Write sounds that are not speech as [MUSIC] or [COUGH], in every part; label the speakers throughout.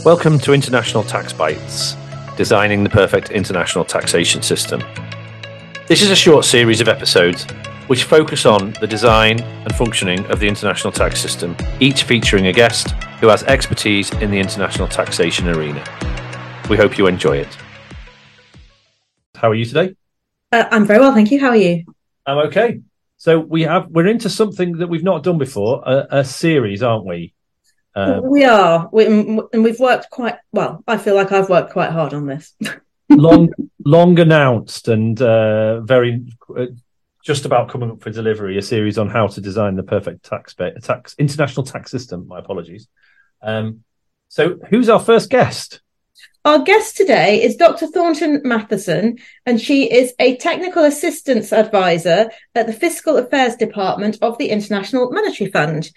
Speaker 1: Welcome to International Tax Bites, designing the perfect international taxation system. This is a short series of episodes which focus on the design and functioning of the international tax system, each featuring a guest who has expertise in the international taxation arena. We hope you enjoy it. How are you today?
Speaker 2: Uh, I'm very well, thank you. How are you?
Speaker 1: I'm okay. So we have we're into something that we've not done before, a, a series, aren't we?
Speaker 2: Um, we are, we, and we've worked quite well. I feel like I've worked quite hard on this. [LAUGHS]
Speaker 1: long, long announced, and uh, very uh, just about coming up for delivery. A series on how to design the perfect tax tax international tax system. My apologies. Um, so, who's our first guest?
Speaker 2: Our guest today is Dr. Thornton Matheson, and she is a technical assistance advisor at the Fiscal Affairs Department of the International Monetary Fund.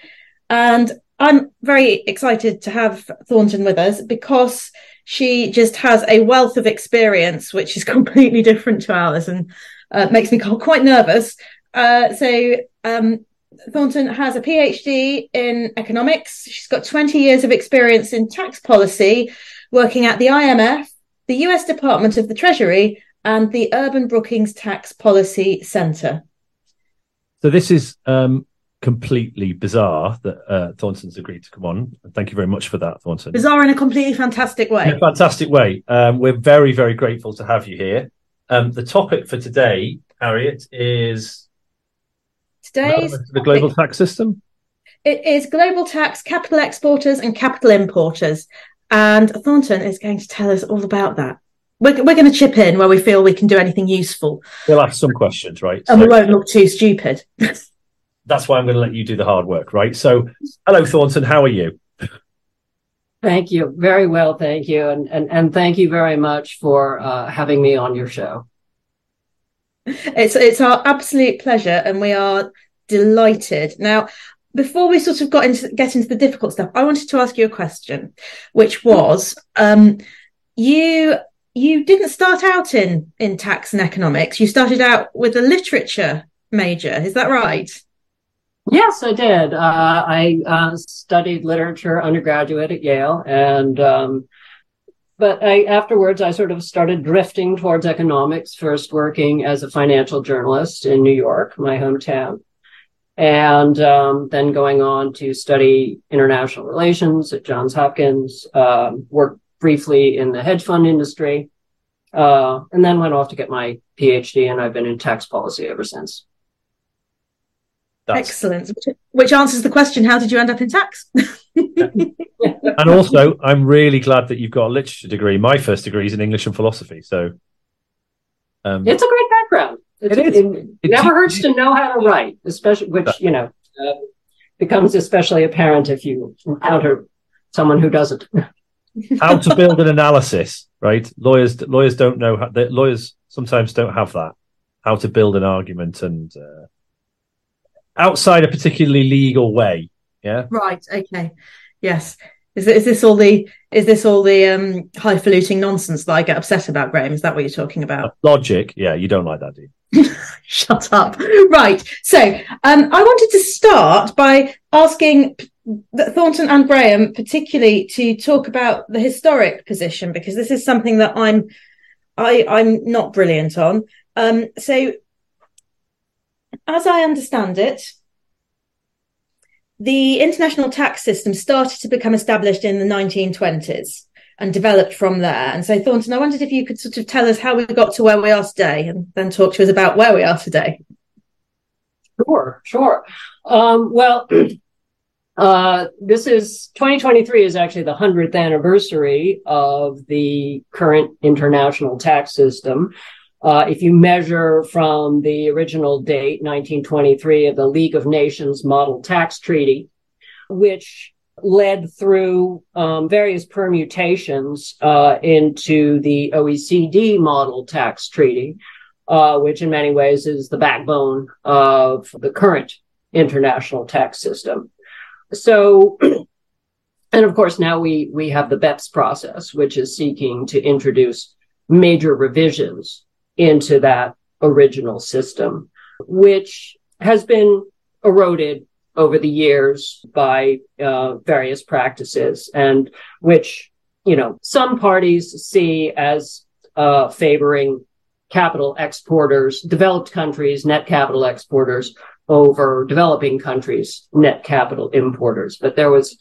Speaker 2: And I'm very excited to have Thornton with us because she just has a wealth of experience, which is [LAUGHS] completely different to ours and uh, makes me quite nervous. Uh, so, um, Thornton has a PhD in economics. She's got 20 years of experience in tax policy, working at the IMF, the US Department of the Treasury, and the Urban Brookings Tax Policy Center.
Speaker 1: So, this is um, completely bizarre that uh, Thornton's agreed to come on. Thank you very much for that, Thornton.
Speaker 2: Bizarre in a completely fantastic way.
Speaker 1: In a fantastic way. Um, we're very, very grateful to have you here. Um, the topic for today, Harriet, is
Speaker 2: today's
Speaker 1: the global tax system.
Speaker 2: It is global tax, capital exporters, and capital importers. And Thornton is going to tell us all about that. We're, we're going to chip in where we feel we can do anything useful.
Speaker 1: We'll ask some questions, right?
Speaker 2: And so... we won't look too stupid. [LAUGHS]
Speaker 1: that's why I'm going to let you do the hard work, right? So, hello, Thornton. How are you?
Speaker 3: Thank you. Very well, thank you, and and and thank you very much for uh, having me on your show.
Speaker 2: It's it's our absolute pleasure, and we are delighted. Now, before we sort of got into get into the difficult stuff, I wanted to ask you a question, which was, um, you you didn't start out in in tax and economics. You started out with a literature major. Is that right?
Speaker 3: Yes, I did. Uh, I uh, studied literature undergraduate at Yale, and um, but I afterwards I sort of started drifting towards economics. First, working as a financial journalist in New York, my hometown, and um, then going on to study international relations at Johns Hopkins. Uh, worked briefly in the hedge fund industry, uh, and then went off to get my PhD, and I've been in tax policy ever since.
Speaker 2: That's... Excellent. Which answers the question: How did you end up in tax? [LAUGHS]
Speaker 1: and also, I'm really glad that you've got a literature degree. My first degree is in English and philosophy, so
Speaker 3: um... it's a great background. It's, it is. It, it never hurts to know how to write, especially which you know uh, becomes especially apparent if you encounter someone who doesn't. [LAUGHS]
Speaker 1: how to build an analysis, right? Lawyers lawyers don't know how. Lawyers sometimes don't have that. How to build an argument and. Uh, outside a particularly legal way. Yeah.
Speaker 2: Right. Okay. Yes. Is, is this all the is this all the um, highfalutin nonsense that I get upset about, Grahame? Is that what you're talking about?
Speaker 1: Logic. Yeah, you don't like that, do you? [LAUGHS]
Speaker 2: Shut up. Right. So um, I wanted to start by asking Thornton and Grahame, particularly, to talk about the historic position because this is something that I'm I, I'm not brilliant on. Um, so as I understand it, the international tax system started to become established in the 1920s and developed from there. And so, Thornton, I wondered if you could sort of tell us how we got to where we are today and then talk to us about where we are today.
Speaker 3: Sure, sure. Um, well, [CLEARS THROAT] uh, this is 2023 is actually the 100th anniversary of the current international tax system. Uh, if you measure from the original date, 1923, of the League of Nations Model Tax Treaty, which led through um, various permutations uh, into the OECD Model Tax Treaty, uh, which in many ways is the backbone of the current international tax system. So, [CLEARS THROAT] and of course, now we we have the BEPS process, which is seeking to introduce major revisions into that original system, which has been eroded over the years by uh, various practices and which you know, some parties see as uh, favoring capital exporters, developed countries, net capital exporters over developing countries, net capital importers. But there was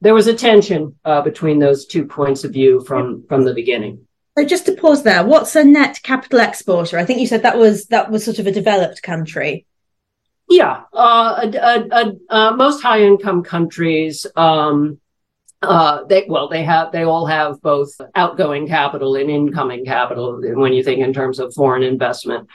Speaker 3: there was a tension uh, between those two points of view from from the beginning.
Speaker 2: So just to pause there, what's a net capital exporter? I think you said that was that was sort of a developed country.
Speaker 3: Yeah, uh, uh, most high income countries. Um, uh, they well, they have they all have both outgoing capital and incoming capital when you think in terms of foreign investment.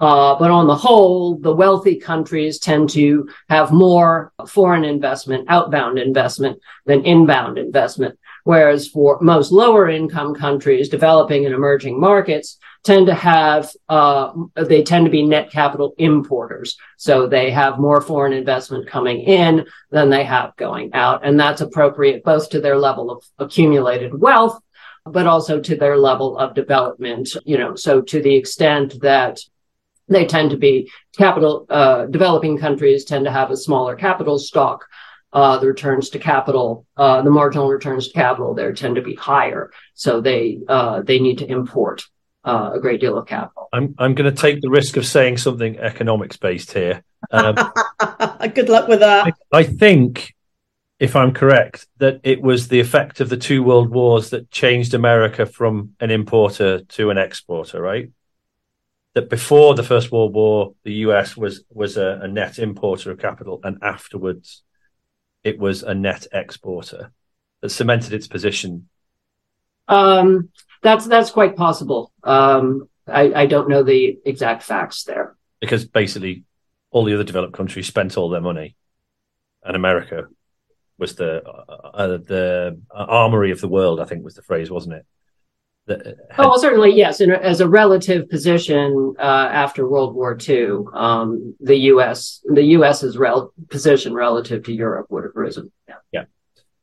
Speaker 3: Uh, but on the whole, the wealthy countries tend to have more foreign investment, outbound investment than inbound investment. Whereas for most lower income countries, developing and emerging markets tend to have, uh, they tend to be net capital importers. So they have more foreign investment coming in than they have going out. And that's appropriate both to their level of accumulated wealth, but also to their level of development. You know, so to the extent that they tend to be capital, uh, developing countries tend to have a smaller capital stock. Uh, the returns to capital, uh, the marginal returns to capital there tend to be higher. So they, uh, they need to import, uh, a great deal of capital.
Speaker 1: I'm, I'm going to take the risk of saying something economics based here. Um, [LAUGHS]
Speaker 2: Good luck with that.
Speaker 1: I think if I'm correct, that it was the effect of the two world wars that changed America from an importer to an exporter, right? that before the First World War, the US was was a, a, net importer of capital, and afterwards, it was a net exporter that cemented its position.
Speaker 3: Um, that's that's quite possible. Um, I, I don't know the exact facts there
Speaker 1: because basically, all the other developed countries spent all their money, and America was the uh, uh the armory of the world. I think was the phrase, wasn't it?
Speaker 3: Had... oh, well, certainly, yes. In a, as a relative position uh, after World War II, um, the U.S. the U.S.'s rel- position relative to Europe would have risen.
Speaker 1: Yeah. yeah,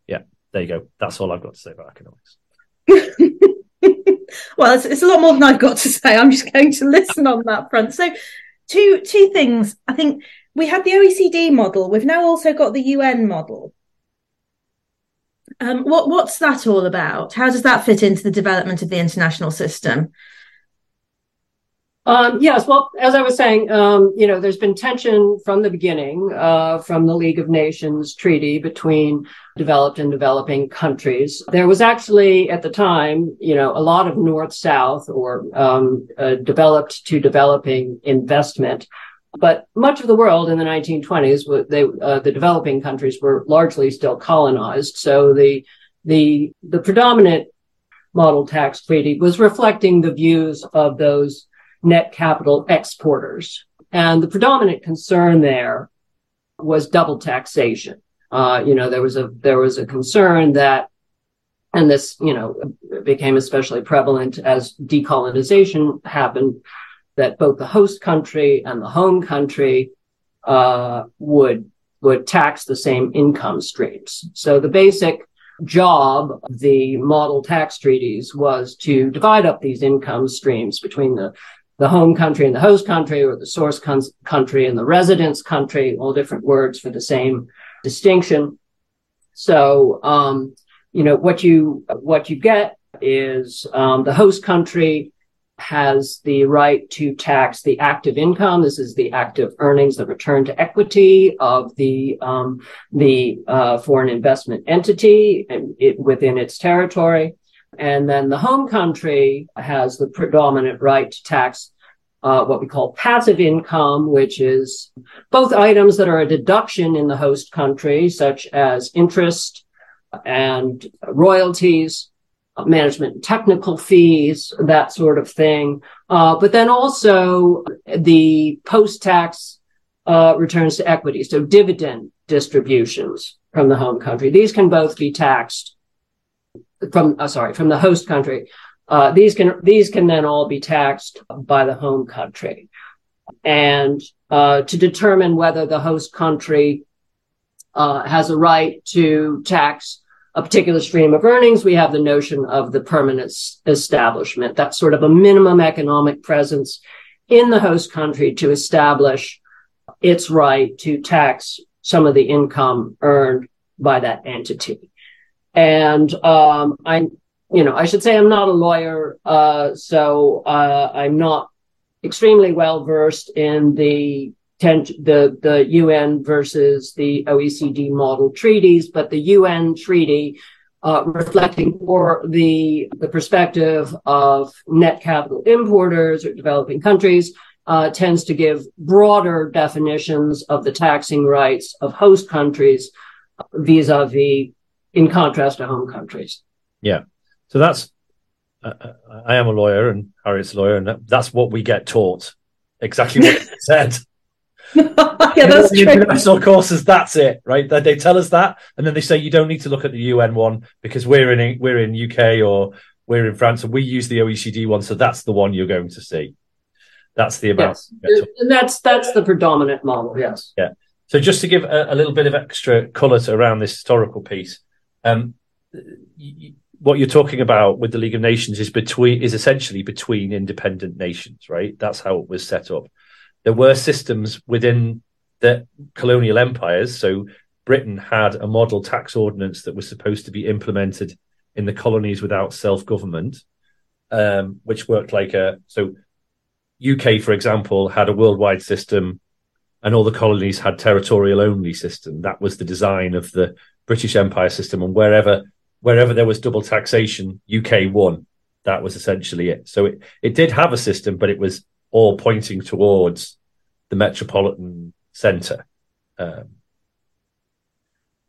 Speaker 1: yeah. There you go. That's all I've got to say about economics. [LAUGHS]
Speaker 2: well, it's, it's a lot more than I've got to say. I'm just going to listen on that front. So, two two things. I think we had the OECD model. We've now also got the UN model. Um, what what's that all about? How does that fit into the development of the international system?
Speaker 3: Um, yes, well, as I was saying, um, you know, there's been tension from the beginning, uh, from the League of Nations treaty between developed and developing countries. There was actually at the time, you know, a lot of north-south or um, uh, developed to developing investment but much of the world in the 1920s, they, uh, the developing countries were largely still colonized. So the, the, the predominant model tax treaty was reflecting the views of those net capital exporters. And the predominant concern there was double taxation. Uh, you know, there was a, there was a concern that, and this, you know, became especially prevalent as decolonization happened, that both the host country and the home country uh, would would tax the same income streams. So the basic job of the model tax treaties was to divide up these income streams between the the home country and the host country, or the source con- country and the residence country, all different words for the same distinction. So, um, you know, what you what you get is um, the host country has the right to tax the active income. This is the active earnings, the return to equity of the um, the uh, foreign investment entity and it, within its territory. And then the home country has the predominant right to tax uh, what we call passive income, which is both items that are a deduction in the host country, such as interest and royalties, management technical fees, that sort of thing. Uh, but then also the post-tax uh, returns to equity, so dividend distributions from the home country. These can both be taxed from, uh, sorry, from the host country. Uh, these can these can then all be taxed by the home country, and uh, to determine whether the host country uh, has a right to tax a particular stream of earnings, we have the notion of the permanent establishment. That's sort of a minimum economic presence in the host country to establish its right to tax some of the income earned by that entity. And um, I you know, I should say I'm not a lawyer, uh, so uh, I'm not extremely well versed in the the the UN versus the OECD model treaties, but the UN treaty uh, reflecting for the the perspective of net capital importers or developing countries uh, tends to give broader definitions of the taxing rights of host countries vis-a-vis in contrast to home countries.
Speaker 1: Yeah. So that's, uh, uh, I am a lawyer and Harriet's a lawyer, and that's what we get taught. Exactly what it said. [LAUGHS]
Speaker 2: yeah, that's
Speaker 1: the international courses. That's it, right? They, they tell us that, and then they say you don't need to look at the UN one because we're in we're in UK or we're in France, and we use the OECD one, so that's the one you're going to see. That's the amount.
Speaker 3: Yes. And that's that's the predominant model. Yes.
Speaker 1: Yeah. So just to give a, a little bit of extra colour around this historical piece, um, what you're talking about with the League of Nations is between is essentially between independent nations, right? That's how it was set up. There were systems within the colonial empires. So Britain had a model tax ordinance that was supposed to be implemented in the colonies without self government, um, which worked like a so UK, for example, had a worldwide system, and all the colonies had territorial only system. That was the design of the British Empire system, and wherever wherever there was double taxation, UK won. That was essentially it. So it, it did have a system, but it was all pointing towards the metropolitan centre. Um,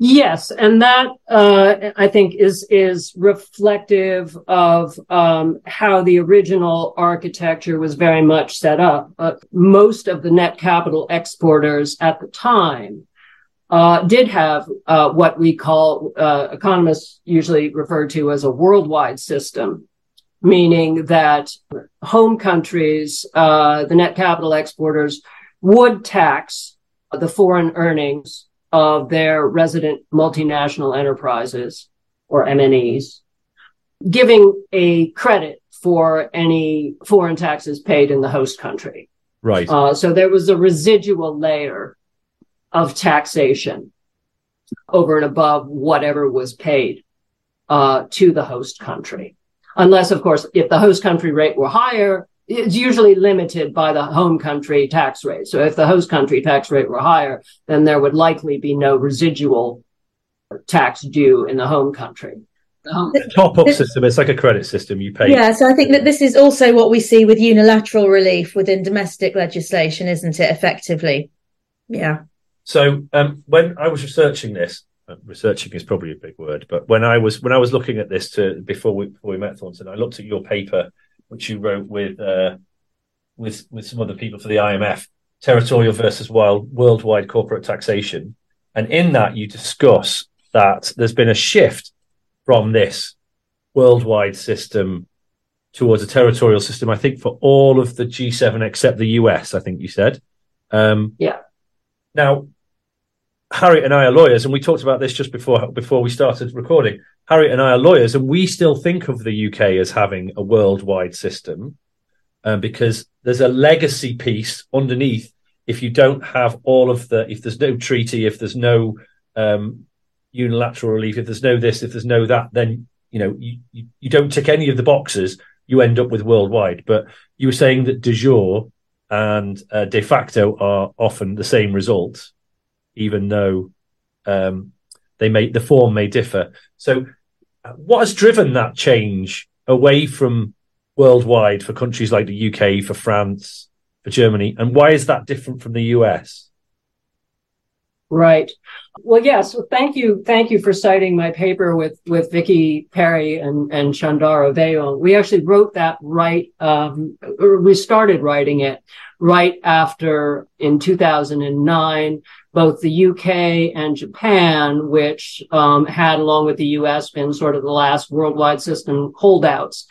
Speaker 3: Yes, and that uh, I think is is reflective of um, how the original architecture was very much set up. Uh, most of the net capital exporters at the time uh, did have uh, what we call uh, economists usually refer to as a worldwide system, meaning that home countries, uh, the net capital exporters, would tax the foreign earnings of their resident multinational enterprises or MNEs, giving a credit for any foreign taxes paid in the host country.
Speaker 1: Right.
Speaker 3: Uh, so there was a residual layer of taxation over and above whatever was paid uh, to the host country. Unless, of course, if the host country rate were higher, it's usually limited by the home country tax rate. So if the host country tax rate were higher, then there would likely be no residual tax due in the home country.
Speaker 1: The top up system, it's like a credit system you pay.
Speaker 2: Yeah, so I think that this is also what we see with unilateral relief within domestic legislation, isn't it? Effectively. Yeah.
Speaker 1: So um, when I was researching this, researching is probably a big word, but when I was when I was looking at this to before we before we met Thornton, I looked at your paper which you wrote with uh, with with some other people for the IMF, territorial versus wild worldwide corporate taxation, and in that you discuss that there's been a shift from this worldwide system towards a territorial system. I think for all of the G7 except the US. I think you said.
Speaker 3: Um, yeah.
Speaker 1: Now, Harriet and I are lawyers, and we talked about this just before before we started recording. Harriet and I are lawyers, and we still think of the UK as having a worldwide system um, because there's a legacy piece underneath. If you don't have all of the, if there's no treaty, if there's no um, unilateral relief, if there's no this, if there's no that, then you know you, you, you don't tick any of the boxes. You end up with worldwide. But you were saying that de jure and uh, de facto are often the same result, even though um, they may the form may differ. So, what has driven that change away from worldwide for countries like the UK, for France, for Germany, and why is that different from the US?
Speaker 3: Right. Well, yes. Well, thank you. Thank you for citing my paper with, with Vicky Perry and, and Chandara Veung. We actually wrote that right. Um, we started writing it right after in 2009, both the UK and Japan, which um, had, along with the US, been sort of the last worldwide system holdouts,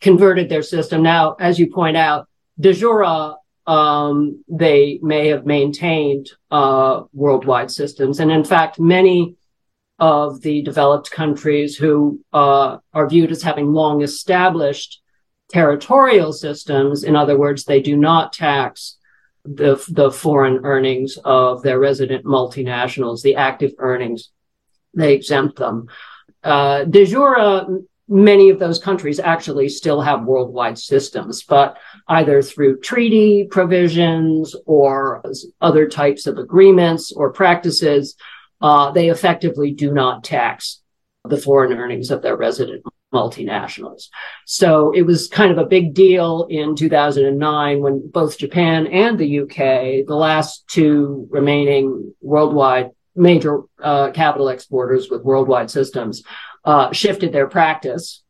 Speaker 3: converted their system. Now, as you point out, de jure, um, they may have maintained uh, worldwide systems. And in fact, many of the developed countries who uh, are viewed as having long established territorial systems, in other words, they do not tax the, the foreign earnings of their resident multinationals, the active earnings, they exempt them. Uh, de jure many of those countries actually still have worldwide systems, but either through treaty provisions or other types of agreements or practices, uh, they effectively do not tax the foreign earnings of their resident multinationals. So it was kind of a big deal in 2009 when both Japan and the UK, the last two remaining worldwide major uh, capital exporters with worldwide systems, uh, shifted their practice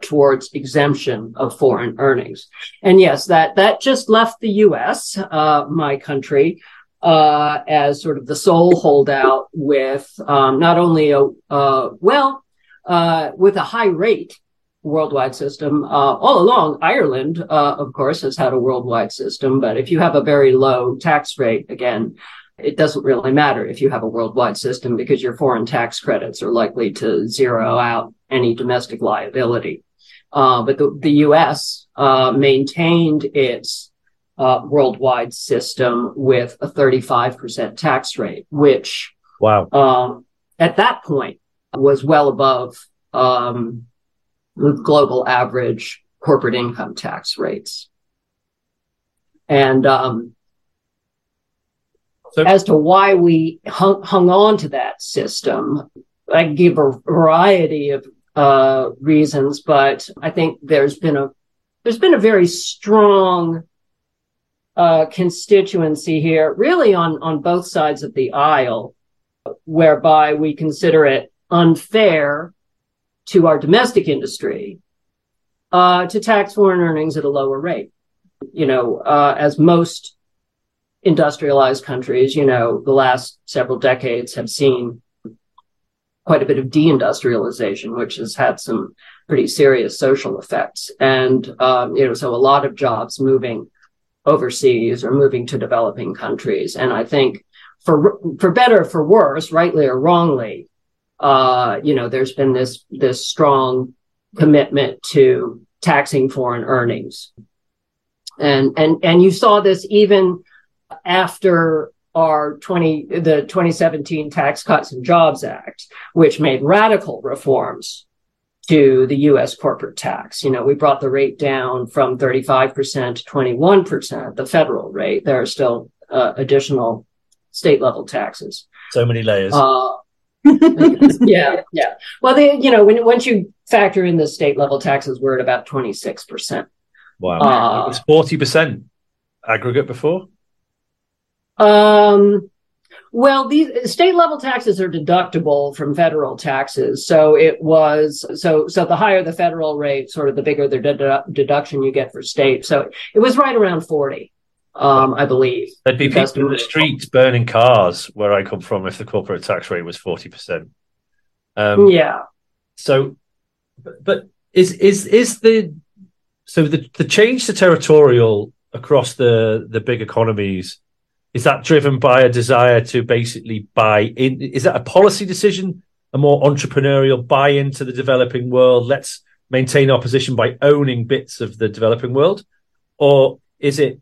Speaker 3: towards exemption of foreign earnings. And yes, that that just left the U.S., uh, my country, uh, as sort of the sole holdout with um, not only a uh, well uh, with a high rate worldwide system. Uh, all along, Ireland, uh, of course, has had a worldwide system, but if you have a very low tax rate, again, it doesn't really matter if you have a worldwide system because your foreign tax credits are likely to zero out any domestic liability. Uh, but the, the U.S. Uh, maintained its uh, worldwide system with a 35% tax rate, which
Speaker 1: wow,
Speaker 3: um, at that point was well above um, global average corporate income tax rates. And um, so, as to why we hung, hung on to that system, I give a variety of uh, reasons, but I think there's been a there's been a very strong uh, constituency here, really on on both sides of the aisle, whereby we consider it unfair to our domestic industry uh, to tax foreign earnings at a lower rate. You know, uh, as most industrialized countries, you know, the last several decades have seen quite a bit of deindustrialization, which has had some pretty serious social effects. And, um, you know, so a lot of jobs moving overseas or moving to developing countries. And I think for, for better, for worse, rightly or wrongly, uh, you know, there's been this, this strong commitment to taxing foreign earnings. And, and, and you saw this even after our 20, the 2017 Tax Cuts and Jobs Act, which made radical reforms to the U.S. corporate tax. You know, we brought the rate down from 35% to 21%, the federal rate. There are still uh, additional state level taxes.
Speaker 1: So many layers.
Speaker 3: Uh, [LAUGHS] yeah, yeah. Well, they, you know, when once you factor in the state level taxes, we're at about 26%.
Speaker 1: Wow. Uh, it was 40% aggregate before?
Speaker 3: Um, well, these state level taxes are deductible from federal taxes. So it was so so the higher the federal rate, sort of the bigger the dedu- deduction you get for state. So it was right around forty, um, I believe.
Speaker 1: There'd be people in the streets burning cars where I come from if the corporate tax rate was forty percent.
Speaker 3: Um, yeah.
Speaker 1: So, but is is is the so the the change to territorial across the the big economies is that driven by a desire to basically buy in? Is that a policy decision, a more entrepreneurial buy into the developing world? Let's maintain our position by owning bits of the developing world, or is it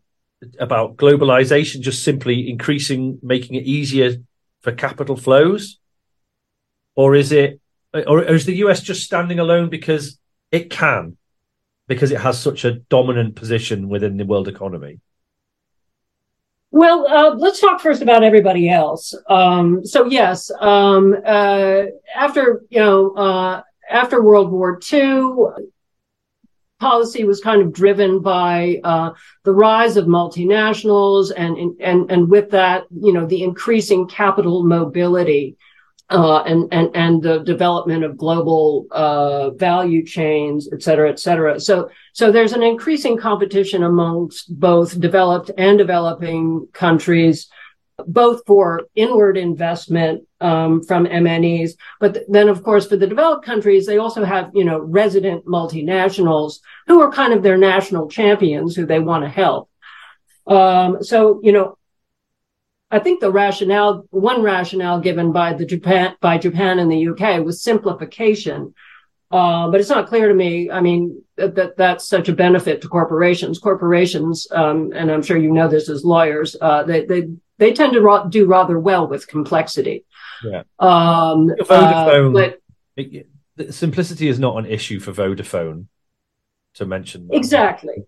Speaker 1: about globalization just simply increasing, making it easier for capital flows, or is it, or is the US just standing alone because it can, because it has such a dominant position within the world economy?
Speaker 3: Well, uh, let's talk first about everybody else. Um, so yes, um, uh, after you know, uh, after World War II, policy was kind of driven by uh, the rise of multinationals, and and and with that, you know, the increasing capital mobility uh, and and and the development of global uh, value chains, et cetera, et cetera. So so there's an increasing competition amongst both developed and developing countries, both for inward investment um, from MNEs, but th- then of course for the developed countries, they also have you know resident multinationals who are kind of their national champions who they want to help. Um, so you know I think the rationale, one rationale given by the Japan, by Japan and the UK was simplification. Uh, but it's not clear to me. I mean, that, that that's such a benefit to corporations. Corporations, um, and I'm sure you know this as lawyers, uh, they, they, they tend to ra- do rather well with complexity.
Speaker 1: Yeah. Um,
Speaker 3: uh, but,
Speaker 1: simplicity is not an issue for Vodafone to mention.
Speaker 3: That. Exactly.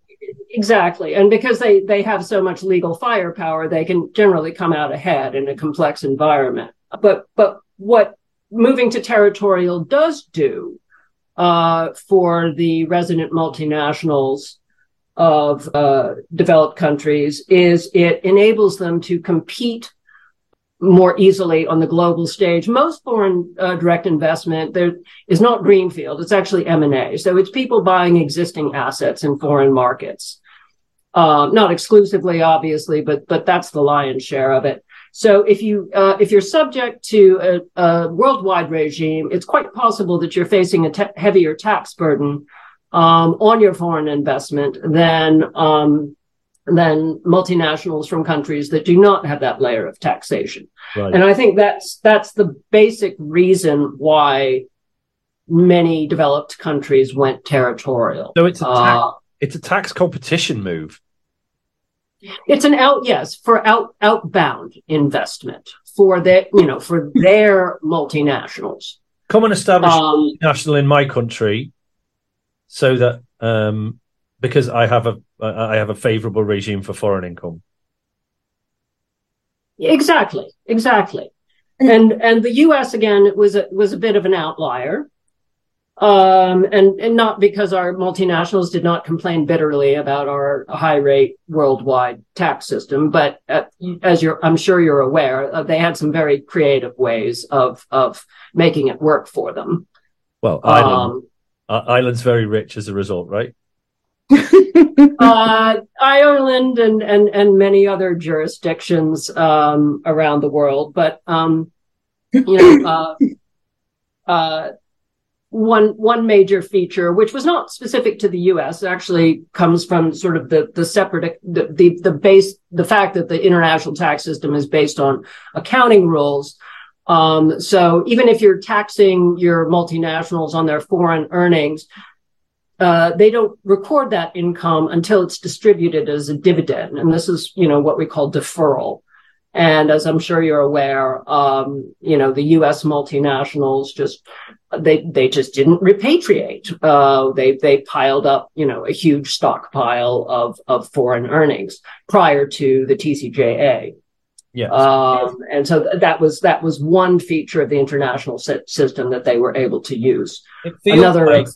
Speaker 3: Exactly. And because they, they have so much legal firepower, they can generally come out ahead in a complex environment. But, but what moving to territorial does do uh, for the resident multinationals of uh, developed countries is it enables them to compete more easily on the global stage. Most foreign uh, direct investment there is not greenfield; it's actually M and A. So it's people buying existing assets in foreign markets. Uh, not exclusively, obviously, but but that's the lion's share of it. So if you uh, if you're subject to a, a, worldwide regime, it's quite possible that you're facing a te- heavier tax burden um, on your foreign investment than um, than multinationals from countries that do not have that layer of taxation. Right. And I think that's that's the basic reason why many developed countries went territorial.
Speaker 1: So it's a tax, uh, it's a tax competition move.
Speaker 3: It's an out yes for out outbound investment for their you know for their multinationals.
Speaker 1: Come and establish um, national in my country, so that um, because I have a I have a favorable regime for foreign income.
Speaker 3: Exactly, exactly. And and the U.S. again was a, was a bit of an outlier, um, and and not because our multinationals did not complain bitterly about our high rate worldwide tax system, but uh, as you're I'm sure you're aware, uh, they had some very creative ways of of making it work for them.
Speaker 1: Well, Ireland, um, Ireland's very rich as a result, right? [LAUGHS]
Speaker 3: uh, Ireland and, and, and many other jurisdictions um, around the world. But, um, you know, uh, uh, one one major feature, which was not specific to the U.S., actually comes from sort of the the separate the, the the base the fact that the international tax system is based on accounting rules. Um, so even if you're taxing your multinationals on their foreign earnings, uh, they don't record that income until it's distributed as a dividend. And this is, you know, what we call deferral. And as I'm sure you're aware, um, you know, the U.S. multinationals just they they just didn't repatriate. Uh, they they piled up, you know, a huge stockpile of of foreign earnings prior to the TCJA.
Speaker 1: Yes.
Speaker 3: Um, and so th- that was that was one feature of the international system that they were able to use.
Speaker 1: Another like,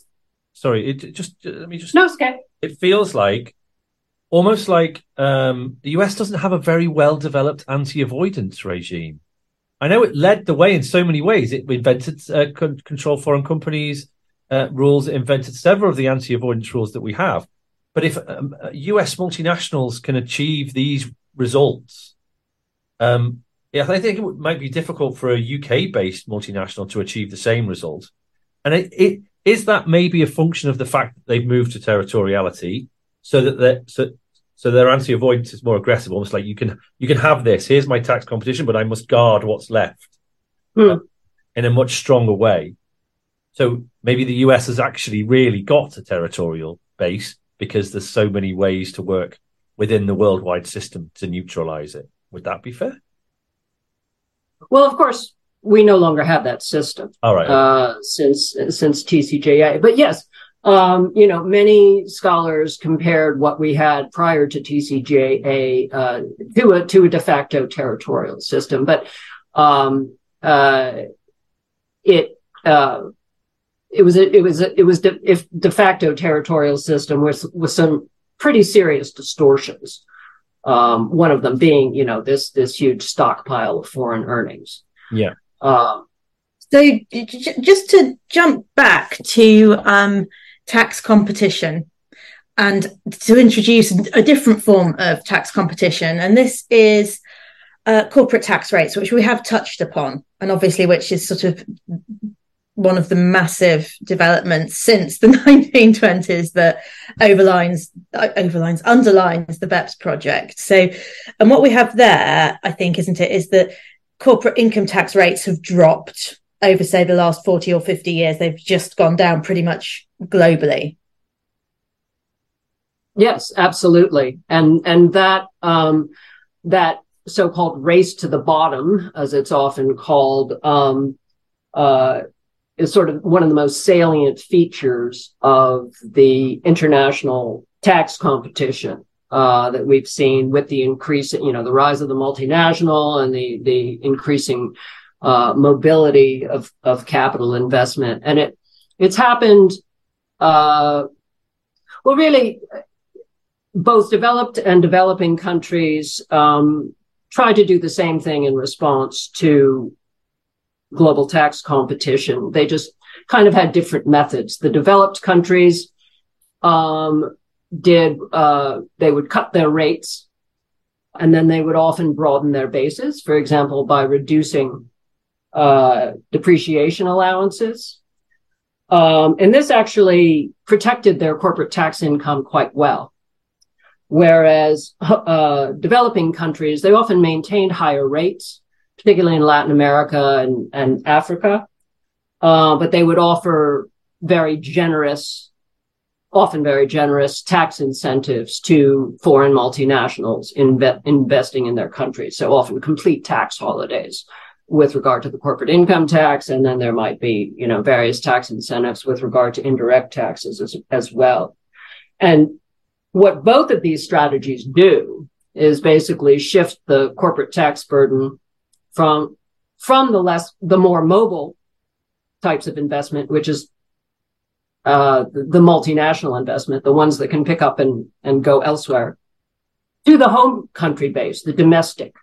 Speaker 1: sorry, it just let me just.
Speaker 3: No, it's okay.
Speaker 1: It feels like almost like um, the US doesn't have a very well developed anti avoidance regime. I know it led the way in so many ways. It invented uh, con- control foreign companies uh, rules. It invented several of the anti avoidance rules that we have. But if um, US multinationals can achieve these results, um, yeah, I think it might be difficult for a UK based multinational to achieve the same result. And it, it is that maybe a function of the fact that they've moved to territoriality so that they're, so, so their anti-avoidance is more aggressive, almost like you can you can have this. Here's my tax competition, but I must guard what's left
Speaker 3: mm.
Speaker 1: in a much stronger way. So maybe the US has actually really got a territorial base because there's so many ways to work within the worldwide system to neutralize it. Would that be fair?
Speaker 3: Well, of course, we no longer have that system.
Speaker 1: All right.
Speaker 3: Uh, since since TCJA, but yes, um, you know, many scholars compared what we had prior to TCJA uh, to a to a de facto territorial system, but um, uh, it uh, it was a, it was a, it was de, if de facto territorial system with with some pretty serious distortions. Um, one of them being, you know, this this huge stockpile of foreign earnings.
Speaker 1: Yeah.
Speaker 3: Um,
Speaker 2: so j- just to jump back to um, tax competition and to introduce a different form of tax competition, and this is uh, corporate tax rates, which we have touched upon, and obviously which is sort of one of the massive developments since the [LAUGHS] 1920s that overlines overlines underlines the BEPS project. So, and what we have there, I think, isn't it, is that corporate income tax rates have dropped over, say, the last 40 or 50 years. They've just gone down pretty much globally.
Speaker 3: Yes, absolutely. And, and that, um, that so-called race to the bottom, as it's often called, um, uh, is sort of one of the most salient features of the international tax competition uh, that we've seen with the increase, you know, the rise of the multinational and the the increasing uh, mobility of of capital investment, and it it's happened. Uh, well, really, both developed and developing countries um, try to do the same thing in response to global tax competition. They just kind of had different methods. The developed countries um, did uh, they would cut their rates, and then they would often broaden their bases. For example, by reducing uh, depreciation allowances. Um, and this actually protected their corporate tax income quite well. Whereas uh, developing countries, they often maintained higher rates particularly in Latin America and, and Africa. Uh, but they would offer very generous, often very generous tax incentives to foreign multinationals inve- investing in their countries. So often complete tax holidays with regard to the corporate income tax. And then there might be, you know, various tax incentives with regard to indirect taxes as, as well. And what both of these strategies do is basically shift the corporate tax burden from from the less the more mobile types of investment, which is uh, the, multinational investment, the ones that can pick up and, and go elsewhere, to the home country base, the domestic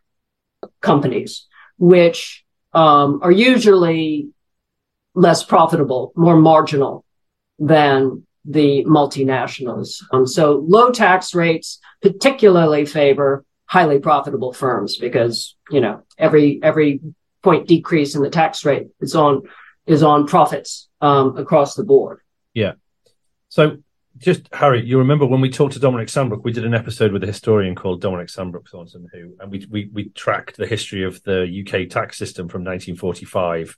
Speaker 3: companies, which um, are usually less profitable, more marginal than the multinationals. Um, so low tax rates particularly favor highly profitable firms because you know every every point decrease in the tax rate is on is on profits um, across the board.
Speaker 1: Yeah. So just Harry, you remember when we talked to Dominic Sandbrook, we did an episode with a historian called Dominic Sandbrook Thornton, who and we we we tracked the history of the UK tax system from 1945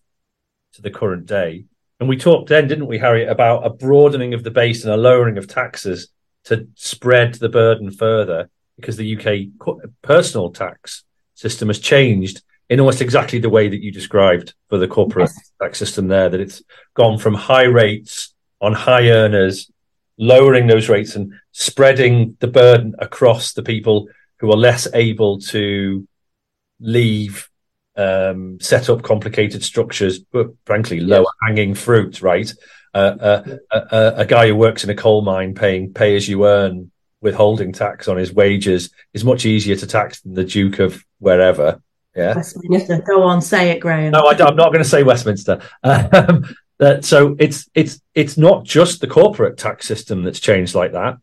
Speaker 1: to the current day. And we talked then, didn't we, Harry, about a broadening of the base and a lowering of taxes to spread the burden further because the UK personal tax system has changed in almost exactly the way that you described for the corporate yes. tax system there, that it's gone from high rates on high earners, lowering those rates and spreading the burden across the people who are less able to leave um, set up complicated structures, but frankly, lower hanging fruit, right? Uh, uh, uh, a guy who works in a coal mine paying pay as you earn withholding tax on his wages is much easier to tax than the Duke of wherever. Yeah.
Speaker 2: Westminster. Go on, say it, Grahame.
Speaker 1: No, I, am not going to say Westminster. [LAUGHS] Um, that, so it's it's it's not just the corporate tax system that's changed like that.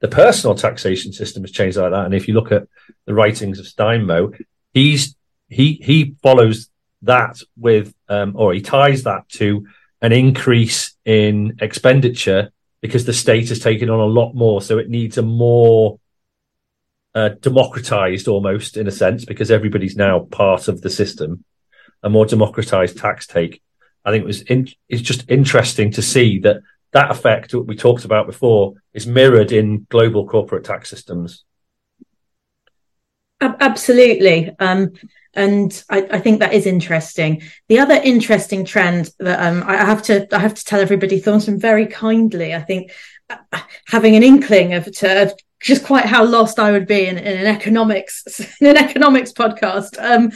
Speaker 1: The personal taxation system has changed like that. And if you look at the writings of Steinmo, he's he he follows that with um, or he ties that to an increase in expenditure because the state has taken on a lot more. So it needs a more uh, democratized almost in a sense because everybody's now part of the system, a more democratized tax take. I think it was in, it's just interesting to see that that effect that we talked about before is mirrored in global corporate tax systems.
Speaker 2: Absolutely. Um, and I, I, think that is interesting. The other interesting trend that um, I have to I have to tell everybody, Thornton, very kindly. I think uh, having an inkling of, to, of just quite how lost I would be in, in an economics [LAUGHS] in an economics podcast. Um,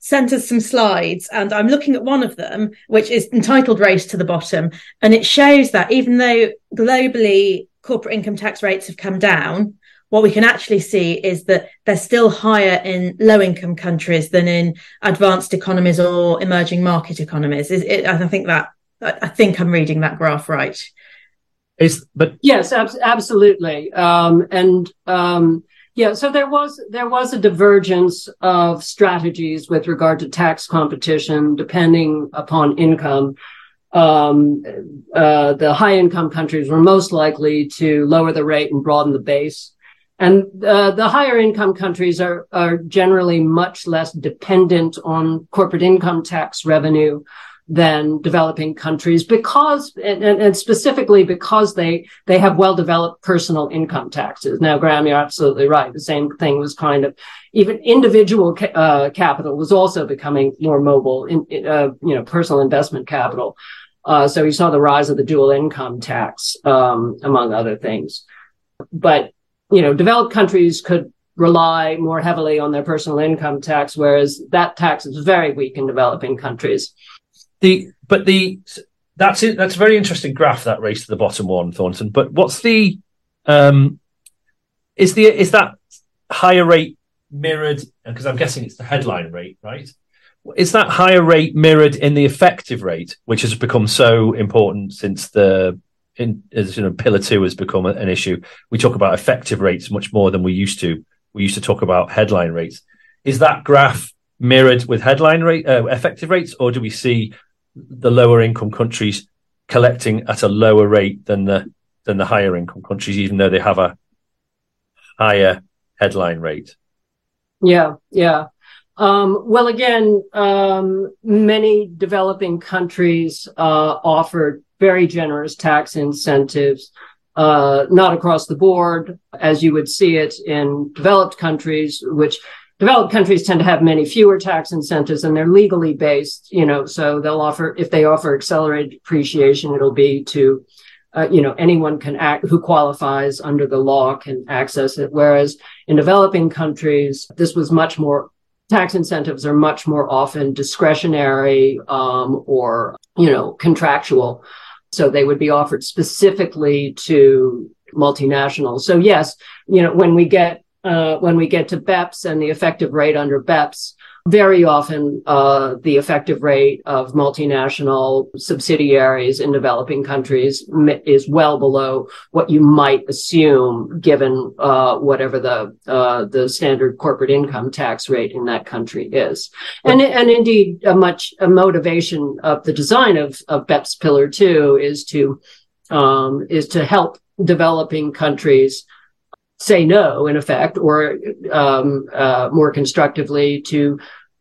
Speaker 2: sent us some slides and I'm looking at one of them, which is entitled Race to the Bottom. And it shows that even though globally corporate income tax rates have come down, what we can actually see is that they're still higher in low income countries than in advanced economies or emerging market economies. Is it, I think that I think I'm reading that graph right.
Speaker 1: Is but
Speaker 3: yes, ab- absolutely. Um, and um, yeah, so there was there was a divergence of strategies with regard to tax competition, depending upon income. Um, uh, the high income countries were most likely to lower the rate and broaden the base. And uh, the higher income countries are, are generally much less dependent on corporate income tax revenue than developing countries because, and, and specifically because they, they have well developed personal income taxes. Now, Grahame, you're absolutely right. The same thing was kind of, even individual ca- uh, capital was also becoming more mobile in, uh, you know, personal investment capital. Uh, so you saw the rise of the dual income tax, um, among other things. But you know, developed countries could rely more heavily on their personal income tax, whereas that tax is very weak in developing countries.
Speaker 1: The but the that's it. That's a very interesting graph that race to the bottom one, Thornton. But what's the um is the is that higher rate mirrored? Because I'm guessing it's the headline rate, right? Is that higher rate mirrored in the effective rate, which has become so important since the in, as you know, pillar two has become an issue. We talk about effective rates much more than we used to. We used to talk about headline rates. Is that graph mirrored with headline rate, uh, effective rates, or do we see the lower income countries collecting at a lower rate than the than the higher income countries, even though they have a higher headline rate?
Speaker 3: Yeah, yeah. Um, well, again, um, many developing countries uh, offer very generous tax incentives, uh, not across the board, as you would see it in developed countries, which developed countries tend to have many fewer tax incentives and they're legally based, you know, so they'll offer, if they offer accelerated depreciation, it'll be to, uh, you know, anyone can act who qualifies under the law can access it. Whereas in developing countries, this was much more tax incentives are much more often discretionary um, or you know contractual so they would be offered specifically to multinationals. So yes, you know, when we get uh, when we get to BEPS and the effective rate under BEPS, very often uh, the effective rate of multinational subsidiaries in developing countries is well below what you might assume given uh, whatever the uh, the standard corporate income tax rate in that country is. And and indeed a much a motivation of the design of, of BEPS pillar 2 is to um, is to help developing countries say no, in effect, or um, uh, more constructively to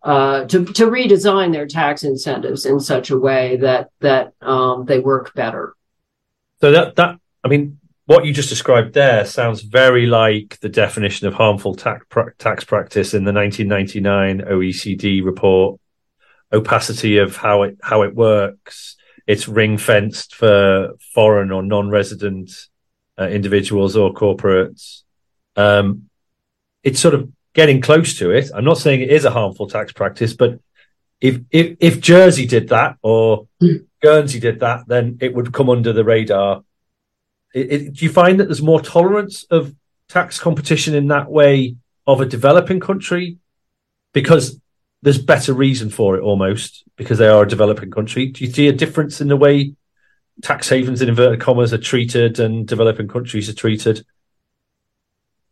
Speaker 3: uh, to to redesign their tax incentives in such a way that that um, they work better.
Speaker 1: So that that I mean, what you just described there sounds very like the definition of harmful tax tax practice in the 1999 OECD report. Opacity of how it how it works. It's ring fenced for foreign or non-resident uh, individuals or corporates. Um, it's sort of getting close to it. I'm not saying it is a harmful tax practice, but if if if Jersey did that or mm. Guernsey did that, then it would come under the radar. It, it, do you find that there's more tolerance of tax competition in that way of a developing country because there's better reason for it almost because they are a developing country? Do you see a difference in the way tax havens in inverted commas are treated and developing countries are treated?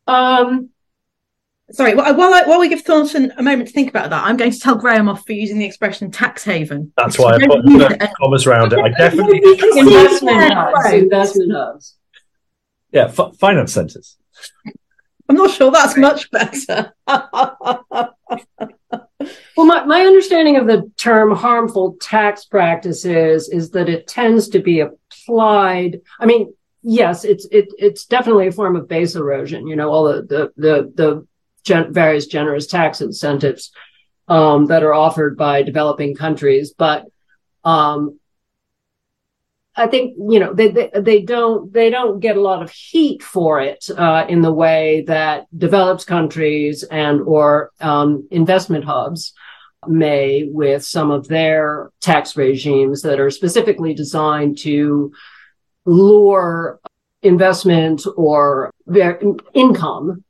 Speaker 3: Um,
Speaker 2: Sorry, while, I, while we give Thornton a moment to think about that, I'm going to tell Grahame off for using the expression tax haven.
Speaker 1: That's why I put the commas around it. I definitely
Speaker 3: investment hubs. Investment hubs.
Speaker 1: Yeah, f- finance centres.
Speaker 2: I'm not sure that's much better. [LAUGHS]
Speaker 3: well, my, my understanding of the term harmful tax practices is that it tends to be applied. I mean, yes, it's it, it's definitely a form of base erosion. You know, all the the the, the gen- various generous tax incentives um, that are offered by developing countries, but um, I think you know they, they, they don't they don't get a lot of heat for it uh, in the way that developed countries and or um, investment hubs may with some of their tax regimes that are specifically designed to lure investment or their income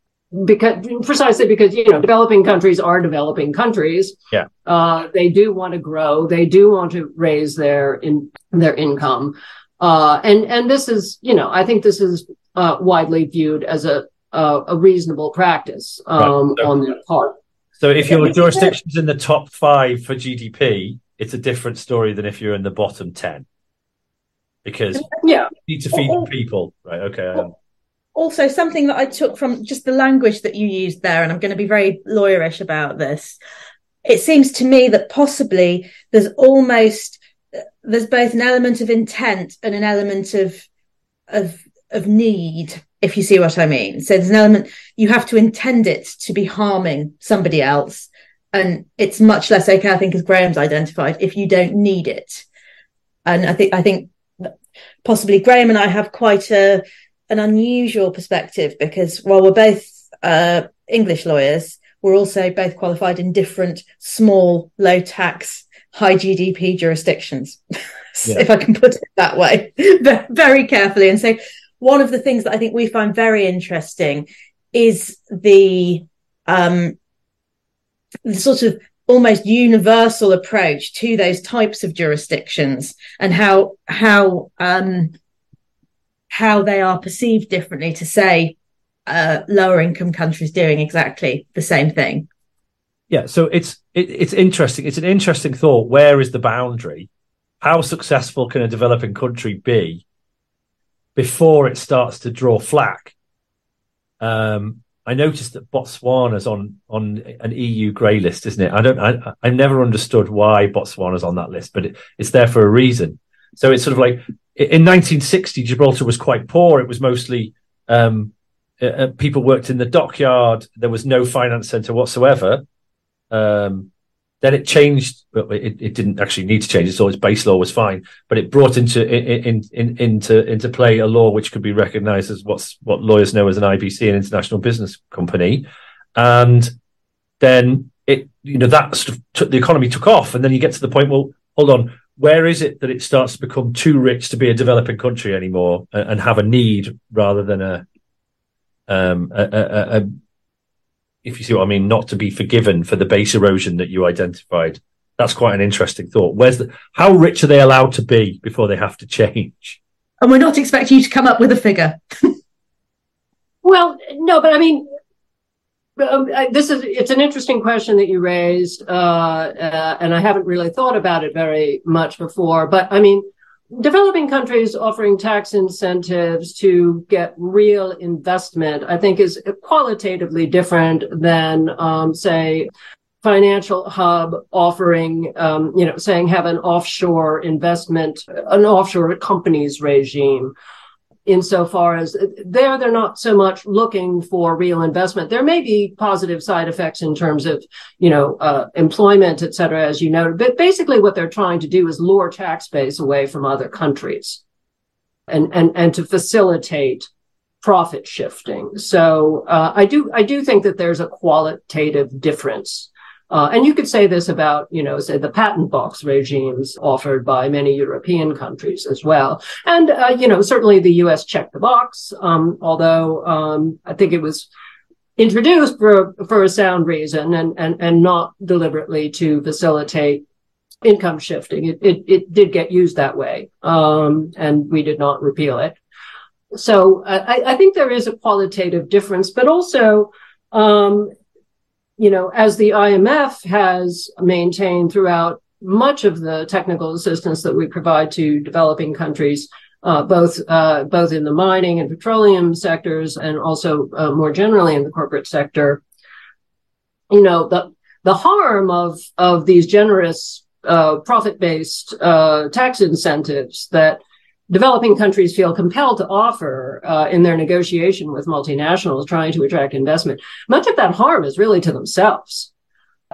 Speaker 3: because precisely because you know developing countries are developing countries.
Speaker 1: Yeah.
Speaker 3: Uh, they do want to grow. They do want to raise their in their income. Uh, and and this is you know i think this is uh, widely viewed as a a reasonable practice um, right. so, on their part.
Speaker 1: so if your jurisdiction's in the top five for gdp it's a different story than if you're in the bottom 10 because
Speaker 3: yeah.
Speaker 1: you need to feed the people. Right okay um,
Speaker 2: also something that I took from just the language that you used there, and I'm going to be very lawyerish about this. It seems to me that possibly there's almost there's both an element of intent and an element of of of need, if you see what I mean. So there's an element you have to intend it to be harming somebody else, and it's much less okay, I think, as Grahame's identified, if you don't need it. and I think I think possibly Graham and I have quite a an unusual perspective because while we're both uh, English lawyers, we're also both qualified in different small, low tax, high GDP jurisdictions, [LAUGHS] yeah. if I can put it that way, [LAUGHS] very carefully. And so, one of the things that I think we find very interesting is the um, the sort of almost universal approach to those types of jurisdictions and how how um, how they are perceived differently to say uh, lower income countries doing exactly the same thing.
Speaker 1: Yeah, so it's it, it's interesting. It's an interesting thought. Where is the boundary? How successful can a developing country be before it starts to draw flack? Um, I noticed that Botswana's on on an EU grey list, isn't it? I don't. I I never understood why Botswana's on that list, but it, it's there for a reason. So it's sort of like in 1960, Gibraltar was quite poor. It was mostly um, uh, uh, people worked in the dockyard. There was no finance center whatsoever. Um, then it changed. But it, it, didn't actually need to change. Its base law was fine, but it brought into in, in, into into play a law which could be recognised as what's what lawyers know as an IBC, an international business company, and then it you know that sort of took, the economy took off, and then you get to the point. Well, hold on where is it that it starts to become too rich to be a developing country anymore and, and have a need rather than a, um, a, a, a, if you see what I mean, not to be forgiven for the base erosion that you identified? That's quite an interesting thought. Where's the, how rich are they allowed to be before they have to change?
Speaker 2: And we're not expecting you to come up with a figure. [LAUGHS]
Speaker 3: well, no, but I mean, um, this is it's an interesting question that you raised, uh, uh, and I haven't really thought about it very much before. But I mean, developing countries offering tax incentives to get real investment, I think, is qualitatively different than, um, say, financial hub offering, um, you know, saying have an offshore investment, an offshore companies regime insofar as there they're not so much looking for real investment. There may be positive side effects in terms of you know uh, employment et cetera as you noted but basically what they're trying to do is lure tax base away from other countries and and and to facilitate profit shifting. So uh, i do i do think that there's a qualitative difference uh, and you could say this about, you know, say the patent box regimes offered by many European countries as well. And, uh, you know, certainly the US checked the box, um, although um, I think it was introduced for, for a sound reason and, and, and not deliberately to facilitate income shifting. It, it, it did get used that way, um, and we did not repeal it. So I, I think there is a qualitative difference, but also, um, you know, as the IMF has maintained throughout much of the technical assistance that we provide to developing countries, uh, both uh, both in the mining and petroleum sectors, and also uh, more generally in the corporate sector. You know, the the harm of of these generous uh, profit based uh, tax incentives that developing countries feel compelled to offer uh, in their negotiation with multinationals trying to attract investment. Much of that harm is really to themselves,